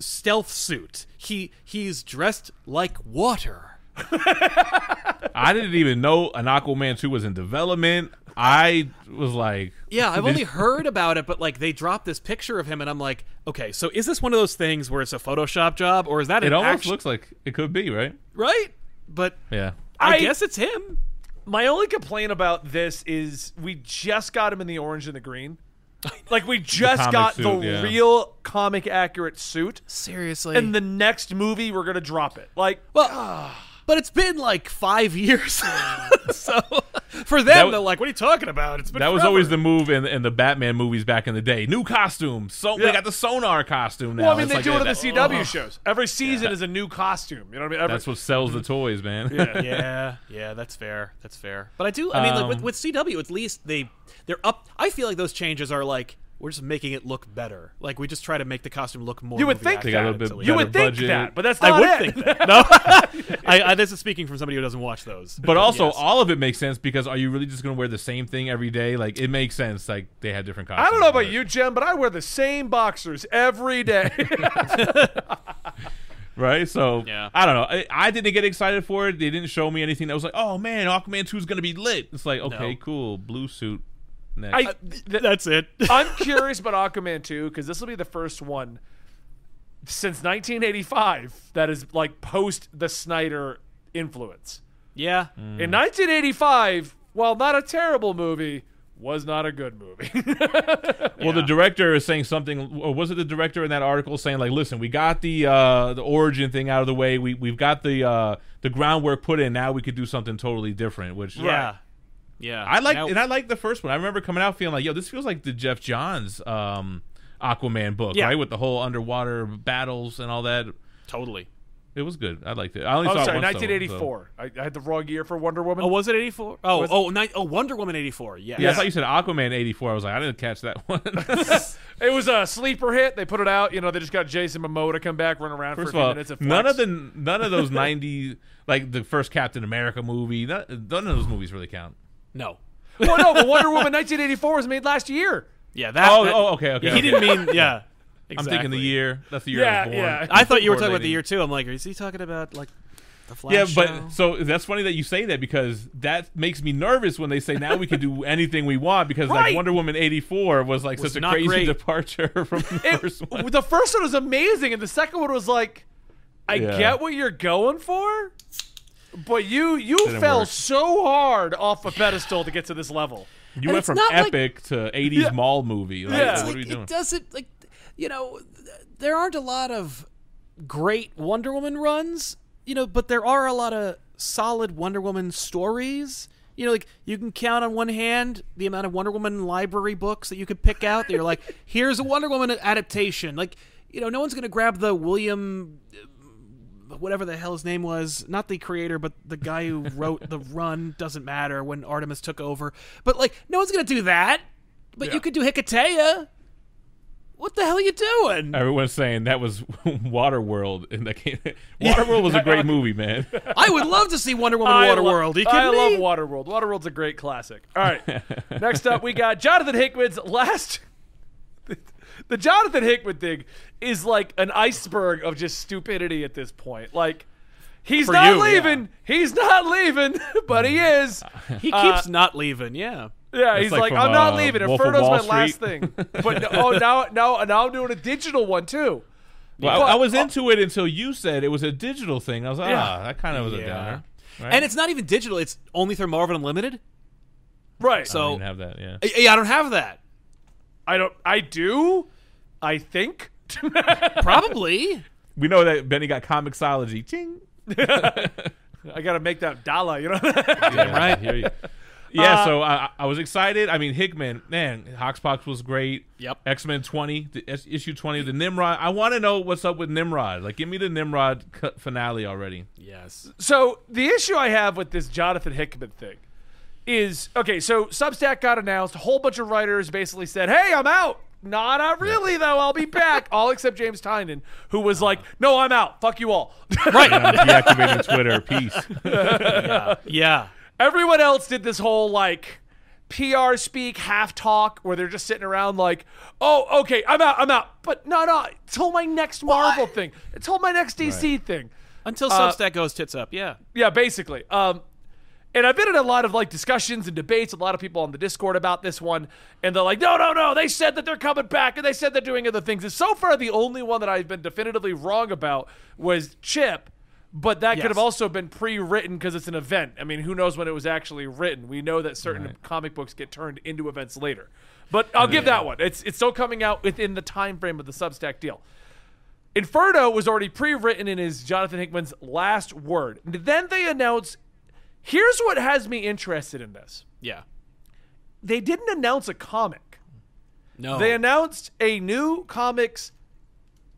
stealth suit. He he's dressed like water. I didn't even know an Aquaman two was in development. I was like, Yeah, I've only heard about it, but like they dropped this picture of him, and I'm like, okay, so is this one of those things where it's a Photoshop job, or is that it an almost act- looks like it could be right. right? But Yeah, I, I- guess it's him. My only complaint about this is we just got him in the orange and the green. Like, we just comic got suit, the yeah. real comic accurate suit. Seriously. And the next movie, we're going to drop it. Like, well, but it's been like five years, so for them, w- they're like, "What are you talking about?" It's been that was always the move in, in the Batman movies back in the day. New costume, so Yeah. they got the sonar costume now. well, I mean, It's they like do it in the CW shows. Every season is a new costume. You know what I mean? Every, That's what sells the toys, man. Yeah. yeah, yeah, that's fair. That's fair. But I do. I mean, like with, Um, with CW, at least they they're up. I feel like those changes are like we're just making it look better. Like we just try to make the costume look more. You would movie think They got a accurate, little so bit you would think budget. that, but that's not I would it. think that. No, I, I, this is speaking from somebody who doesn't watch those. But also, yes. all of it makes sense because are you really just going to wear the same thing every day? Like, it makes sense. Like, they had different costumes. I don't know about you, Jim, but I wear the same boxers every day. right? So Yeah. I don't know. I, I didn't get excited for it. They didn't show me anything that was like, oh man, Aquaman two is gonna be lit. It's like, okay, No. cool, blue suit. Next. I, th- that's it. I'm curious about Aquaman 2 because this will be the first one since 1985 that is like post the Snyder influence. yeah, Mm. In 1985, while not a terrible movie, was not a good movie. well, the director is saying something, or was it the director in that article saying like, listen, we got the uh, the origin thing out of the way. We we've got the uh, the groundwork put in. Now we could do something totally different. Which yeah, yeah. I like, Now- and I like the first one. I remember coming out feeling like, yo, this feels like the Geoff Johns um, Aquaman book, Yeah. right? With the whole underwater battles and all that. totally. It was good. I liked it. I only oh, saw sorry, it once, though, so- 1984. I, I had the wrong year for Wonder Woman. Oh, was it 84? Oh, Was- oh, ni- oh, Wonder Woman 84. Yeah. Yeah, I thought you said Aquaman '84. I was like, I didn't catch that one. It was a sleeper hit. They put it out. You know, they just got Jason Momoa to come back, run around First for a of few all, minutes. And none of the none of those '90s, like the first Captain America movie, none, none of those movies really count. No. well, no, but Wonder Woman 1984 was made last year. Yeah. That. Oh, that- oh, okay, okay. He okay. didn't mean. Yeah. I'm thinking the year. That's the year Yeah, I was born. yeah. I thought you were talking about the year too. I'm like, is he talking about like the Flash? Yeah, but show? so that's funny that you say that because that makes me nervous when they say now we can do anything we want because Right. like Wonder Woman '84 was like Was such a crazy great. departure from the It- first one. The first one was amazing, and the second one was like, I Yeah. get what you're going for, but you you Didn't fell work. so hard off a pedestal to get to this level. You And went from not like- epic to '80s Yeah. mall movie. Like, Yeah. what It's are we doing? it doesn't like you know there aren't a lot of great Wonder Woman runs, you know, but there are a lot of solid Wonder Woman stories. You know, like you can count on one hand the amount of Wonder Woman library books that you could pick out. That you're like, here's a Wonder Woman adaptation. Like, you know, no one's gonna grab the William, whatever the hell his name was, not the creator, but the guy who wrote the run. Doesn't matter when Artemis took over, but like, no one's gonna do that. But Yeah. you could do Hiketeia. What the hell are you doing? Everyone's saying that was Waterworld, and that came, Waterworld was a great movie, man. I would love to see Wonder Woman I Waterworld. lo- I me? love Waterworld. Waterworld's a great classic. All right, next up we got Jonathan Hickman's last. The Jonathan Hickman thing is like an iceberg of just stupidity at this point. Like. He's For not you, leaving. He's not leaving, but he is. he Uh, keeps not leaving. Yeah. Yeah, he's like like, from, I'm not uh, leaving. Wolf of Inferno's my Wall last thing. But no- oh, now, now, now I'm doing a digital one too. Well, But- I, I was into it until you said it was a digital thing. I was like, Yeah. ah, that kind of was a downer. Right? And it's not even digital. It's only through Marvel Unlimited. Right. So I So didn't have that. Yeah. I- yeah, I don't have that. I don't. I do. I think. Probably. We know that Benny got Comixology. Ching. I got to make that dollar, you know. Yeah, right. I you. Yeah, Uh, so I, I was excited. I mean, Hickman, man, Hoxpox was great. Yep. X Men twenty, the, S- issue twenty, the Nimrod. I want to know what's up with Nimrod. Like, give me the Nimrod finale already. Yes. so the issue I have with this Jonathan Hickman thing is okay. So Substack got announced. A whole bunch of writers basically said, "Hey, I'm out." Nah, not really though. I'll be back. all except James Tynion, who was like, "No, I'm out. Fuck you all." Right. And I'm deactivating Twitter. Peace. yeah. Everyone else did this whole like PR speak half talk where they're just sitting around like, "Oh, okay, I'm out. I'm out." But no, no. Until my next Marvel thing. Until my next DC thing. Until Uh, Substack goes tits up. Yeah. Yeah, basically. Um, and I've been in a lot of like discussions and debates, a lot of people on the Discord about this one, and they're like, no, no, no, they said that they're coming back and they said they're doing other things. And so far, the only one that I've been definitively wrong about was Chip, but that could have also been pre written because it's an event. I mean, who knows when it was actually written? We know that certain Right. comic books get turned into events later. But I'll give that one. It's, it's still coming out within the time frame of the Substack deal. Inferno was already pre-written in his Jonathan Hickman's last word. Then they announced here's what has me interested in this. Yeah. They didn't announce a comic. No. They announced a new comics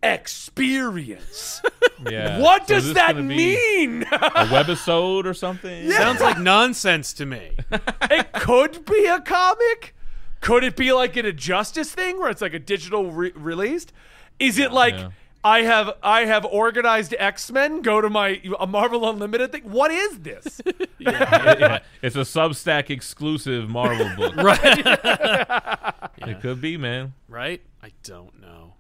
experience. Yeah. what So does that mean? A webisode or something? Sounds like nonsense to me. it could be a comic. Could it be like an Injustice thing where it's like a digital re- released? Is it like Yeah. I have I have organized X Men? Go to my a Marvel Unlimited thing. What is this? Yeah, It's a Substack exclusive Marvel book. right. It could be, man. right? I don't know.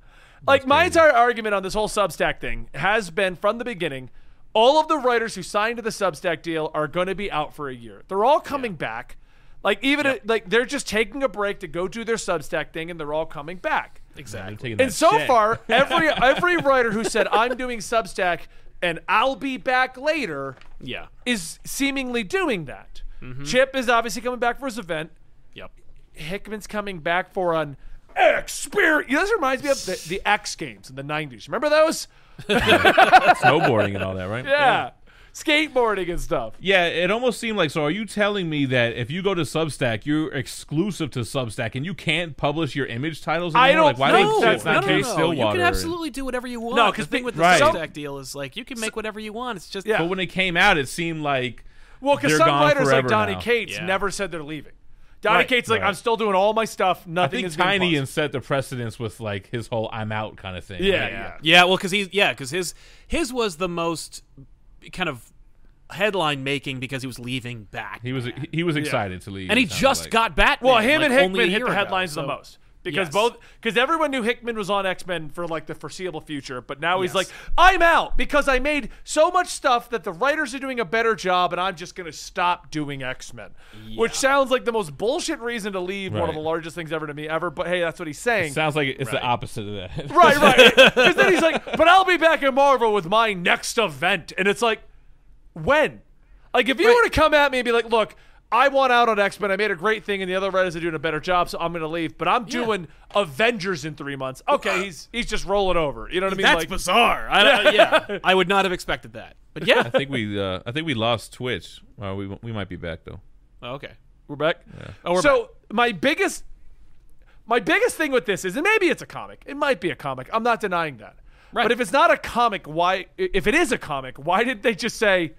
like my crazy. entire argument on this whole Substack thing has been from the beginning. All of the writers who signed to the Substack deal are going to be out for a year. They're all coming back. Like even Yep. like they're just taking a break to go do their Substack thing, and they're all coming back. I'm Exactly. taking And so check. far, every every writer who said I'm doing Substack and I'll be back later Yeah. is seemingly doing that. Mm-hmm. Chip is obviously coming back for his event. Yep. Hickman's coming back for an experience. This reminds me of the, the X Games in the '90s. Remember those? snowboarding and all that, right? Yeah, skateboarding and stuff. Yeah, it almost seemed like. So, are you telling me that if you go to Substack, you're exclusive to Substack, and you can't publish your image titles I anymore? don't like, why think don't that's it's not the no, case. no, no. You can absolutely do whatever you want. No, the 'cause thing with the Right. Substack deal is like you can make whatever you want. It's just Yeah. But when it came out, it seemed like Well, because some gone writers like forever Donny now. Cates Yeah. never said they're leaving. Donny Right. Cates like Right. I'm still doing all my stuff. I Nothing think is being Tynion set the precedence with like his whole "I'm out" kind of thing. Yeah, right? yeah. Yeah, well, because he's yeah, because his his was the most kind of headline making because he was leaving back, He was he was excited to leave, and he just like. got Batman. Well, him like, and only Hickman a hit year the ago, headlines the most because Yes. both because everyone knew Hickman was on X Men for like the foreseeable future, but now he's Yes. like, I'm out because I made so much stuff that the writers are doing a better job, and I'm just gonna stop doing X Men, which sounds like the most bullshit reason to leave one of the largest things ever to me ever. But hey, that's what he's saying. Sounds like it's Right. the opposite of that. right, right. Because then he's like, but I'll be back in Marvel with my next event, and it's like, when? Like if you were to come at me and be like, look. I want out on X Men. I made a great thing, and the other writers are doing a better job, so I'm going to leave. But I'm doing Avengers in three months. Okay, he's he's just rolling over. You know what I mean? That's like, bizarre. I, yeah, I would not have expected that. But yeah, I think we uh, I think we lost Twitch. Uh, we we might be back though. Oh, okay. we're back. Oh, we're so my biggest, my biggest thing with this is, and maybe it's a comic. It might be a comic. I'm not denying that. Right. But if it's not a comic, why? If it is a comic, why did they just say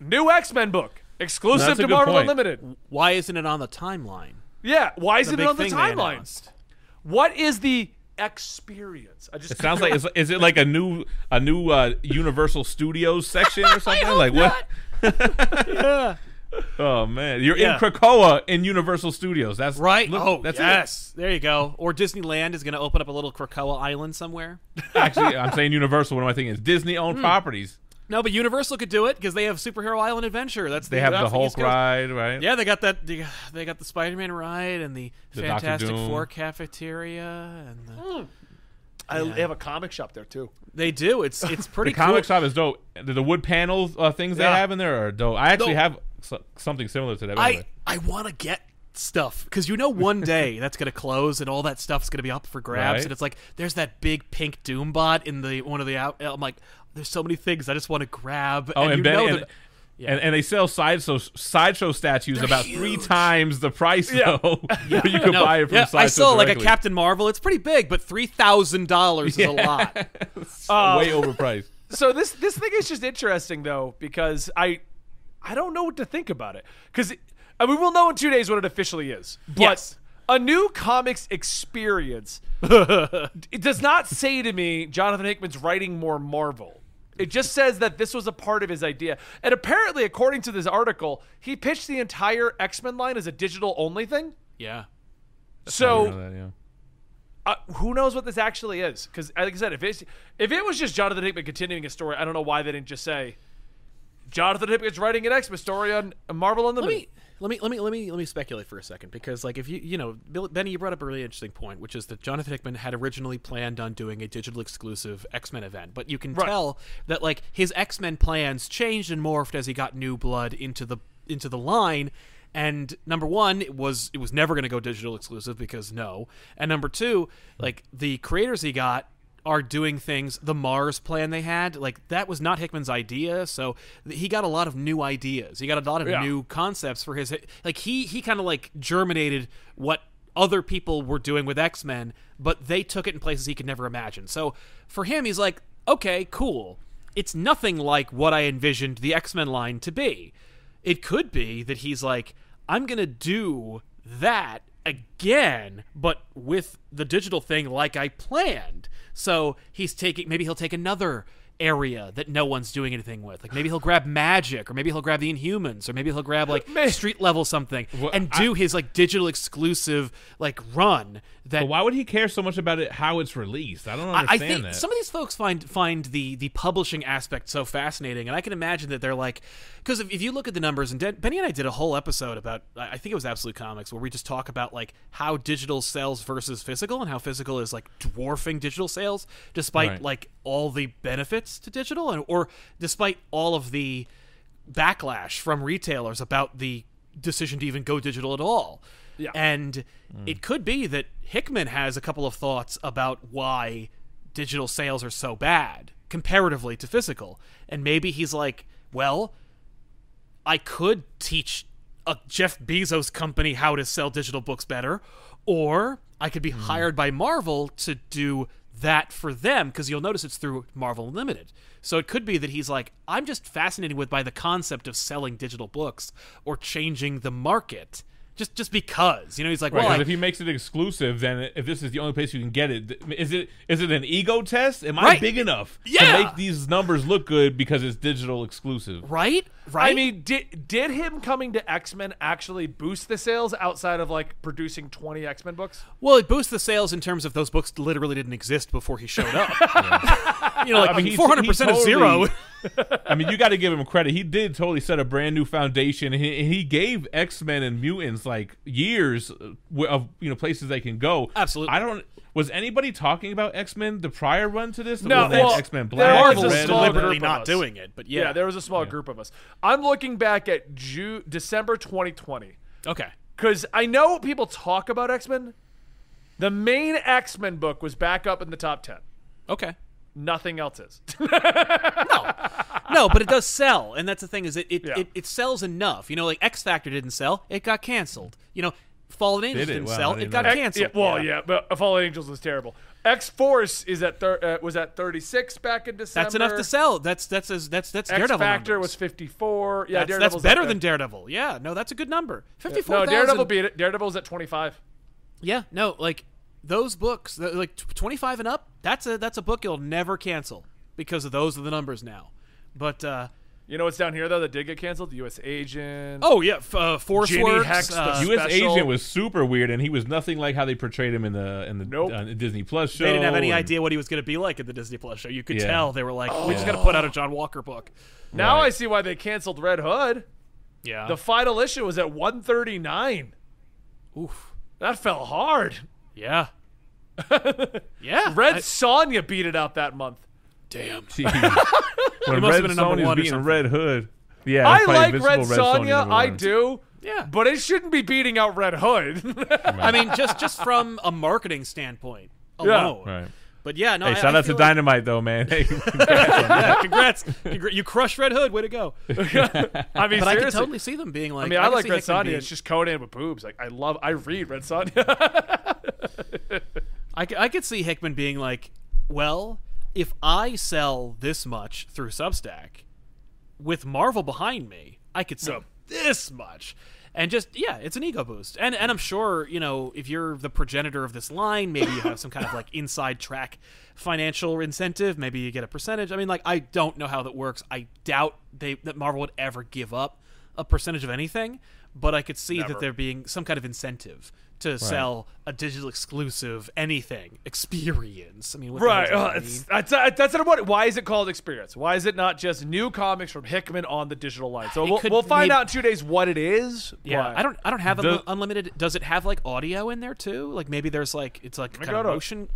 new X Men book exclusive to Marvel point. Unlimited? Why isn't it on the timeline? Yeah. Why isn't it on the thing timeline? What is the experience? I just It sounds like is, is it like a new a new uh, Universal Studios section or something? like what? yeah. Oh man, you're Yeah. in Krakoa in Universal Studios. That's Right. look, oh, that's yes. There you go. Or Disneyland is going to open up a little Krakoa island somewhere. Actually, I'm saying Universal. What am I thinking? It's Disney owned Hmm. properties. No, but Universal could do it because they have Superhero Island Adventure. That's They have the that's Hulk East ride, right? Yeah, they got that. They they got the Spider-Man ride and the, The Fantastic Four cafeteria, and the, I they have a comic shop there too. they do. It's it's pretty The comic cool. shop is dope. The, the wood panel uh, things they have in there are dope. I actually No. have so, something similar to that. by the I. I want to get stuff because you know one day that's gonna close and all that stuff's gonna be up for grabs Right. and it's like there's that big pink doom bot in the one of the out I'm like there's so many things I just want to grab Oh, and, and, you Ben know and, that And, and they sell sideshow sideshow statues about three times the price Yeah. though. you could No, buy it from yeah, sideshow. I saw like a. Captain Marvel. It's pretty big, but three thousand dollars is a lot. Uh, way overpriced. so this this thing is just interesting though because I I don't know what to think about it because I mean we'll know in two days what it officially is. But Yes. a new comics experience it does not say to me Jonathan Hickman's writing more Marvel. It just says that this was a part of his idea. And apparently, according to this article, he pitched the entire X Men line as a digital only thing. Yeah. So that, yeah. uh, who knows what this actually is? Because, like I said, if it's if it was just Jonathan Hickman continuing a story, I don't know why they didn't just say Jonathan Hickman's writing an X Men story on Marvel Let Unlimited. me let me let me let me let me speculate for a second because like if you you know Bill, Benny you brought up a really interesting point which is that Jonathan Hickman had originally planned on doing a digital exclusive X Men event but you can Right. tell that like his X Men plans changed and morphed as he got new blood into the into the line and number one it was it was never going to go digital exclusive because no and number two like the creators he got are doing things the Mars plan they had like that was not Hickman's idea so he got a lot of new ideas. He got a lot of Yeah. new concepts for his like he he kind of like germinated what other people were doing with X-Men but they took it in places he could never imagine. So for him he's like okay cool. It's nothing like what I envisioned the X-Men line to be. It could be that he's like I'm going to do that again but with the digital thing like I planned. So he's taking maybe he'll take another area that no one's doing anything with like maybe he'll grab magic or maybe he'll grab the inhumans or maybe he'll grab like Man. street level something Well, and do his like digital exclusive like run that But why would he care so much about it? How it's released? I don't I, I understand think that. some of these folks find find the the publishing aspect so fascinating, and I can imagine that they're like, because if, if you look at the numbers, and Den- Benny and I did a whole episode about, I I think it was Absolute Comics, where we just talk about like how digital sells versus physical, and how physical is like dwarfing digital sales, despite Right. like all the benefits to digital, and or despite all of the backlash from retailers about the decision to even go digital at all. Yeah. And hmm. it could be that Hickman has a couple of thoughts about why digital sales are so bad comparatively to physical. And maybe he's like, well, I could teach a Jeff Bezos company how to sell digital books better, or I could be hmm. hired by Marvel to do that for them because you'll notice it's through Marvel Unlimited. So it could be that he's like, I'm just fascinated with by the concept of selling digital books or changing the market. Just, just because you know he's like Right, well I- if he makes it exclusive, then if this is the only place you can get it is it is it an ego test? Am I big enough Yeah. to make these numbers look good because it's digital exclusive? right right I mean, did did him coming to X Men actually boost the sales outside of like producing twenty X Men books? Well, it boosts the sales in terms of those books literally didn't exist before he showed up. you know, like I mean, four hundred percent he of zero. Totally- I mean, you got to give him credit. He did totally set a brand new foundation. He, he gave X Men and mutants like years uh, of you know places they can go. Absolutely. I don't. Was anybody talking about X Men the prior run to this? No, well, X Men there Black, was a small deliberately group of not us. doing it, but yeah. Yeah, there was a small group of us. I'm looking back at Ju- December 2020 okay. because I know people talk about X Men. The main X Men book was back up in the top ten. Okay. Nothing else is. No, no, but it does sell, and that's the thing is it it, Yeah. it it sells enough. You know, like X Factor didn't sell, it got canceled. You know, Fallen Angels it? didn't Wow, I sell, it didn't got know that. canceled. Yeah, well, yeah. but Fallen Angels was terrible. X Force is at thir- uh, was at 36 back in December. That's enough to sell. That's that's as that's that's Daredevil. X Daredevil Factor numbers. was 54. Yeah, that's, that's Daredevil's better up than. Daredevil. Yeah, no, that's a good number. Fifty four. No, Daredevil beat it. Daredevil's at 25. Yeah, no, like those books, like twenty five and up. That's a that's a book you'll never cancel because of those are the numbers now. But uh, You know what's down here though that did get canceled? The U.S. Agent. oh yeah, f- uh, Force Ginny Works, Hex, the uh, U- U.S. special. Agent was super weird, and he was nothing like how they portrayed him in the in the Nope. uh, Disney Plus show. they didn't have any and- idea what he was going to be like in the Disney Plus show. You could Yeah. tell they were like, "We just got to put out a John Walker book." now Right. I see why they canceled Red Hood. Yeah. The final issue was at 139. Oof. That fell hard. Yeah. yeah. Red I- Sonja beat it out that month. damn. Jeez. when must have Red been a number Sonja's one or beating. Red Hood. Yeah, I like Invincible Red Sonja Sonja. I do. Yeah. But it shouldn't be beating out Red Hood. I mean, just just from a marketing standpoint Yeah. alone. Right. But yeah, no. Hey, I, shout I out to like- Dynamite though, man. Hey, congrats, Congra- you crushed Red Hood. Way to go! I mean, But I can totally see them being like. I mean, I, can like Red Sonja. being- It's just Conan with boobs. Like I love. I read Red Sonja. I could see Hickman being like, well, if I sell this much through Substack, with Marvel behind me, I could sell this much. And just yeah, it's an ego boost. And and I'm sure, you know, if you're the progenitor of this line, maybe you have some kind of like inside track financial incentive, maybe you get a percentage. I mean, like I don't know how that works. I doubt they that Marvel would ever give up a percentage of anything, but I could see Never. that there being some kind of incentive to sell a digital exclusive anything experience. I mean, right. Uh, mean? that's that's that's what. it- Why is it called Experience? Why is it not just new comics from Hickman on the digital line? So It we'll, we'll find maybe- out in two days what it is. Yeah, I don't. I don't have The- unlimited. Does it have like audio in there too? Like maybe there's like it's like kind of motion.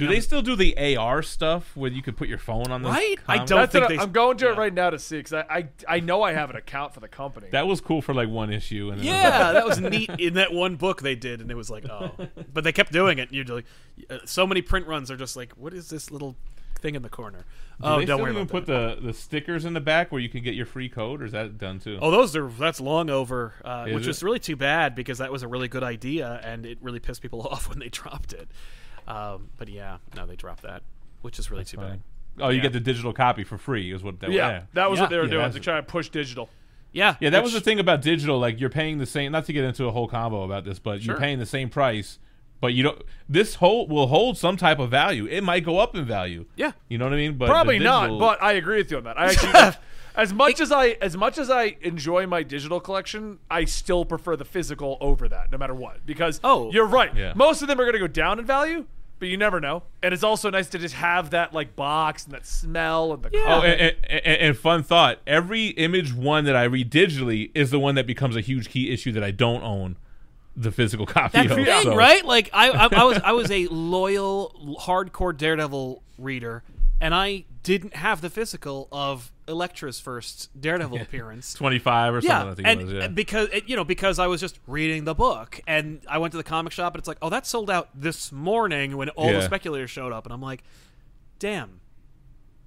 Do they still do the AR stuff where you could put your phone on the Right? I don't That's think what they- I- I'm going to yeah. it right now to see because I, I I know I have an account for the company. That was cool for like one issue. And then was Yeah, that was neat in that one book they did, and it was like, oh, but they kept doing it. And you're like, uh, so many print runs are just like, what is this little thing in the corner? Do Oh, they don't still even put that. the, the stickers in the back where you can get your free code, or is that done too? Oh, those are that's long over, uh, Is which it? was really too bad because that was a really good idea, and it really pissed people off when they dropped it. Um, but yeah, no, they dropped that, which is really too bad. Oh, you Yeah. get the digital copy for free, is what that yeah, yeah. that was Yeah. what they were Yeah, doing. that's- They're trying to push digital. Yeah, Yeah, that was the thing about digital. Like you're paying the same. Not to get into a whole combo about this, but Sure. you're paying the same price, but you don't. This whole will hold some type of value. It might go up in value. Yeah. you know what I mean. But Probably digital- not, but I agree with you on that. I actually, as much as I as much as I enjoy my digital collection, I still prefer the physical over that, no matter what. Because Oh. you're right. Yeah. Most of them are going to go down in value, but you never know. And it's also nice to just have that like box and that smell and the Yeah. Oh, color. and, and, and, and fun thought. Every image one that I read digitally is the one that becomes a huge key issue that I don't own the physical copy That's of. the thing, so- right? Like I, I, I was, I was a loyal, hardcore Daredevil reader, and I didn't have the physical of Elektra's first Daredevil appearance. Twenty five or something. Yeah, I think and it was. Yeah. Uh, because it- you know, because I was just reading the book, and I went to the comic shop, and it's like, oh, that sold out this morning when all the speculators showed up, and I'm like, damn.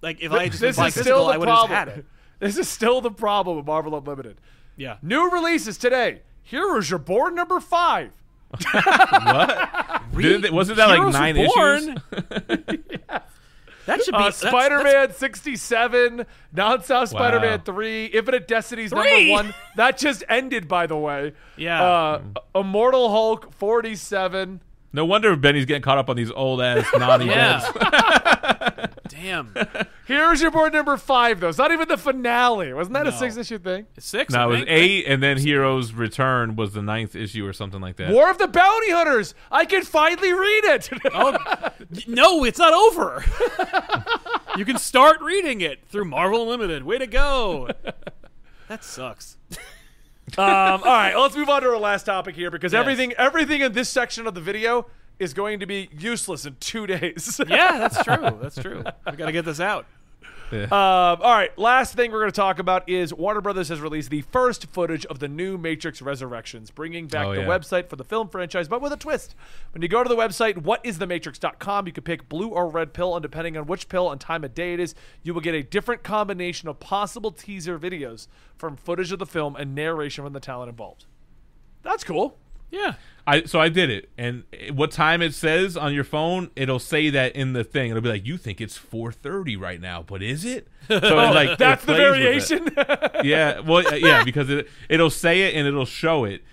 Like if I had just this is physical, still I the would have just problem. had it. This is still the problem with Marvel Unlimited. Yeah. New releases today. Here is your board number five. Didn't they- wasn't that like Heroes nine Reborn? issues? That should be Uh, Spider Man 67, Non-Stop Spider Man 3, Infinite Destinies Three? number one. That just ended, by the way. Yeah. Uh, Immortal Hulk 47. No wonder Benny's getting caught up on these old ass non events. Damn. Here's your board number five, though. It's not even the finale. Wasn't that a No. six issue thing? Six. No, I it was think. eight, and then Heroes Return was the ninth issue or something like that. War of the Bounty Hunters. I can finally read it. Oh no, it's not over. you can start reading it through Marvel Unlimited. Way to go. That sucks. Um, all right, let's move on to our last topic here because Yes. everything everything in this section of the video is going to be useless in two days. Yeah, that's true. That's true. We got to get this out. Um, all right, last thing we're going to talk about is Warner Brothers has released the first footage of the new Matrix Resurrections, bringing back Oh, the yeah. website for the film franchise, but with a twist. When you go to the website, whatisthematrix.com, you can pick blue or red pill, and depending on which pill and time of day it is, you will get a different combination of possible teaser videos from footage of the film and narration from the talent involved. That's cool. Yeah. I so I did it, and what time it says on your phone, it'll say that in the thing. It'll be like, you think it's four thirty right now, but is it? So it, like it That's the plays with it. variation. yeah, well, uh, yeah, because it it'll say it and it'll show it.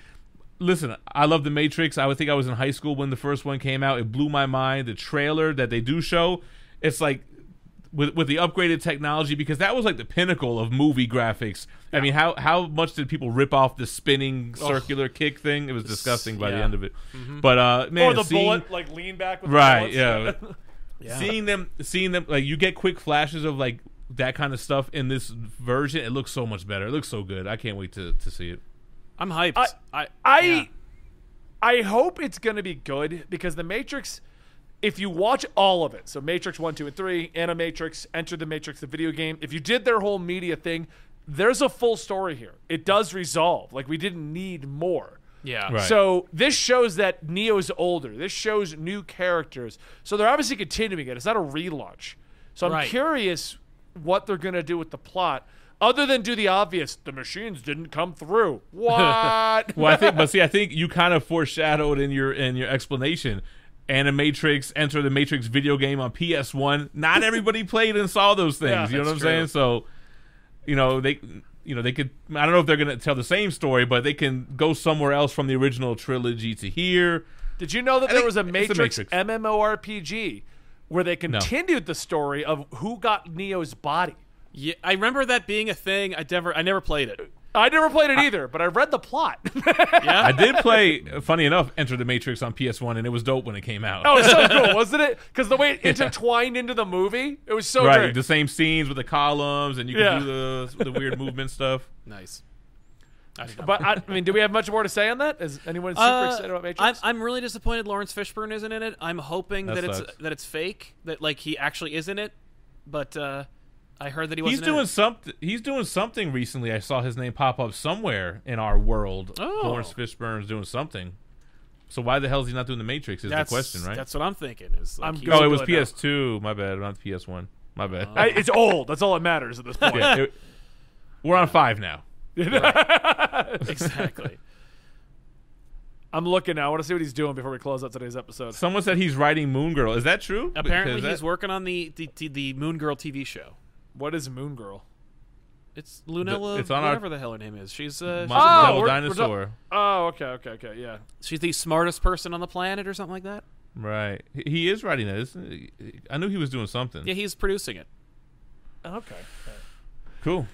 Listen, I love the Matrix. I would think I was in high school when the first one came out. It blew my mind. The trailer that they do show, it's like with with the upgraded technology because that was like the pinnacle of movie graphics. I mean, how how much did people rip off the spinning circular kick thing? It was disgusting by the end of it. But uh, man, or the seeing- bullet, like lean back with right? the bullets. Yeah, seeing them, seeing them, like you get quick flashes of like that kind of stuff in this version. It looks so much better. It looks so good. I can't wait to to see it. I'm hyped. I- I, I yeah. I hope it's going to be good because the Matrix if you watch all of it, so Matrix 1, 2 and 3, Animatrix, Enter the Matrix the video game, if you did their whole media thing, there's a full story here. It does resolve. Like we didn't need more. Yeah. Right. So this shows that Neo's older. This shows new characters. So they're obviously continuing it. It's not a relaunch. So I'm Right. curious what they're gonna do with the plot, other than do the obvious. The machines didn't come through. What? Well, I think, but see, I think you kind of foreshadowed in your in your explanation. Animatrix Enter the Matrix video game on PS1. Not everybody played and saw those things. Yeah, you know what I'm that's saying? So, you know they, you know they could. I don't know if they're gonna tell the same story, but they can go somewhere else from the original trilogy to here. Did you know that I there was a Matrix, Matrix. MMORPG where they continued the story of who got Neo's body? Yeah, I remember that being a thing. I never, I never played it. I never played it either, but I read the plot. Yeah, I did play, funny enough, Enter the Matrix on PS1, and it was dope when it came out. oh, it was so cool, wasn't it? Because the way it intertwined into the movie, it was so right, great. the same scenes with the columns, and you can Yeah. do the the weird movement stuff. nice. I But I, I mean, do we have much more to say on that? Is anyone super Uh, excited about I'm, Matrix? I'm really disappointed Laurence Fishburne isn't in it. I'm hoping That that, it's that it's fake, that like he actually is in it. But uh, I heard that he He's wasn't. in doing something. He's doing something recently. I saw his name pop up somewhere in our world. Oh. Laurence Fishburne's doing something. So why the hell is he not doing the Matrix? Is That's the question, right? That's what I'm thinking. Is like I'm oh, it was Google it now. PS2. My bad. Not PS1. My bad. Uh, I- it's old. That's all that matters at this point. Yeah, it- we're on five now. exactly. I'm looking now. I want to see what he's doing before we close out today's episode. Someone said he's writing Moon Girl. Is that true? Apparently, Because he's that- working on the, the the the Moon Girl TV show. What is Moon Girl? It's Lunella, it's on our- whatever the hell her name is. She's uh, she's, My Oh, Devil we're- we're Dinosaur. Oh, okay, okay, okay. Yeah. she's the smartest person on the planet or something like that. Right. He- He is writing that. Isn't he? I knew he was doing something. Yeah, he's producing it. Okay. Cool.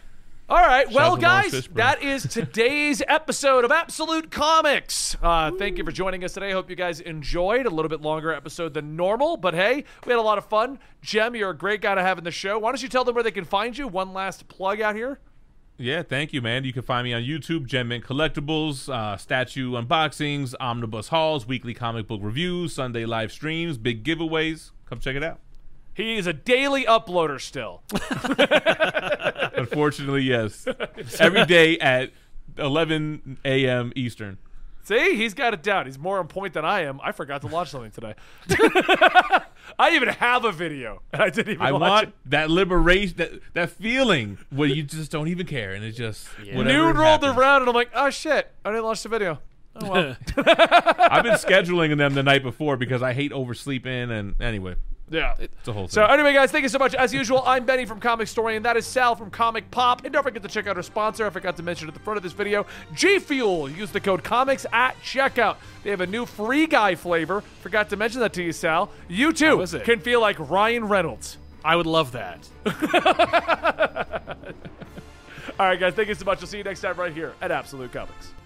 All right. Well, out to Laurence guys, that is today's episode of Absolute Comics. Uh, thank you for joining us today. Hope you guys enjoyed a little bit longer episode than normal, but hey, we had a lot of fun. Gem, you're a great guy to have in the show. Why don't you tell them where they can find you? One last plug out here. Yeah, thank you, man. You can find me on YouTube, Gem Mint Collectibles, uh, statue unboxings, omnibus hauls, weekly comic book reviews, Sunday live streams, big giveaways. Come check it out. He is a daily uploader still. Unfortunately, yes. Every day at 11 a.m. Eastern. See, he's got it down. He's more on point than I am. I forgot to launch something today. I even have a video, and I didn't even I want it. that liberation, that that feeling where you just don't even care, and it's just whatever Noon rolled happens. around, and I'm like, oh shit, I didn't launch the video. Oh well. I've been scheduling them the night before because I hate oversleeping, and anyway, yeah. it's a whole thing. So anyway, guys, thank you so much. As usual, I'm Benny from Comicstorian, and that is Sal from Comic Pop. And don't forget to check out our sponsor. I forgot to mention at the front of this video, G Fuel. Use the code Comics at checkout. They have a new free guy flavor. Forgot to mention that to you, Sal. You too it? can feel like Ryan Reynolds. I would love that. All right, guys, thank you so much. We'll see you next time right here at Absolute Comics.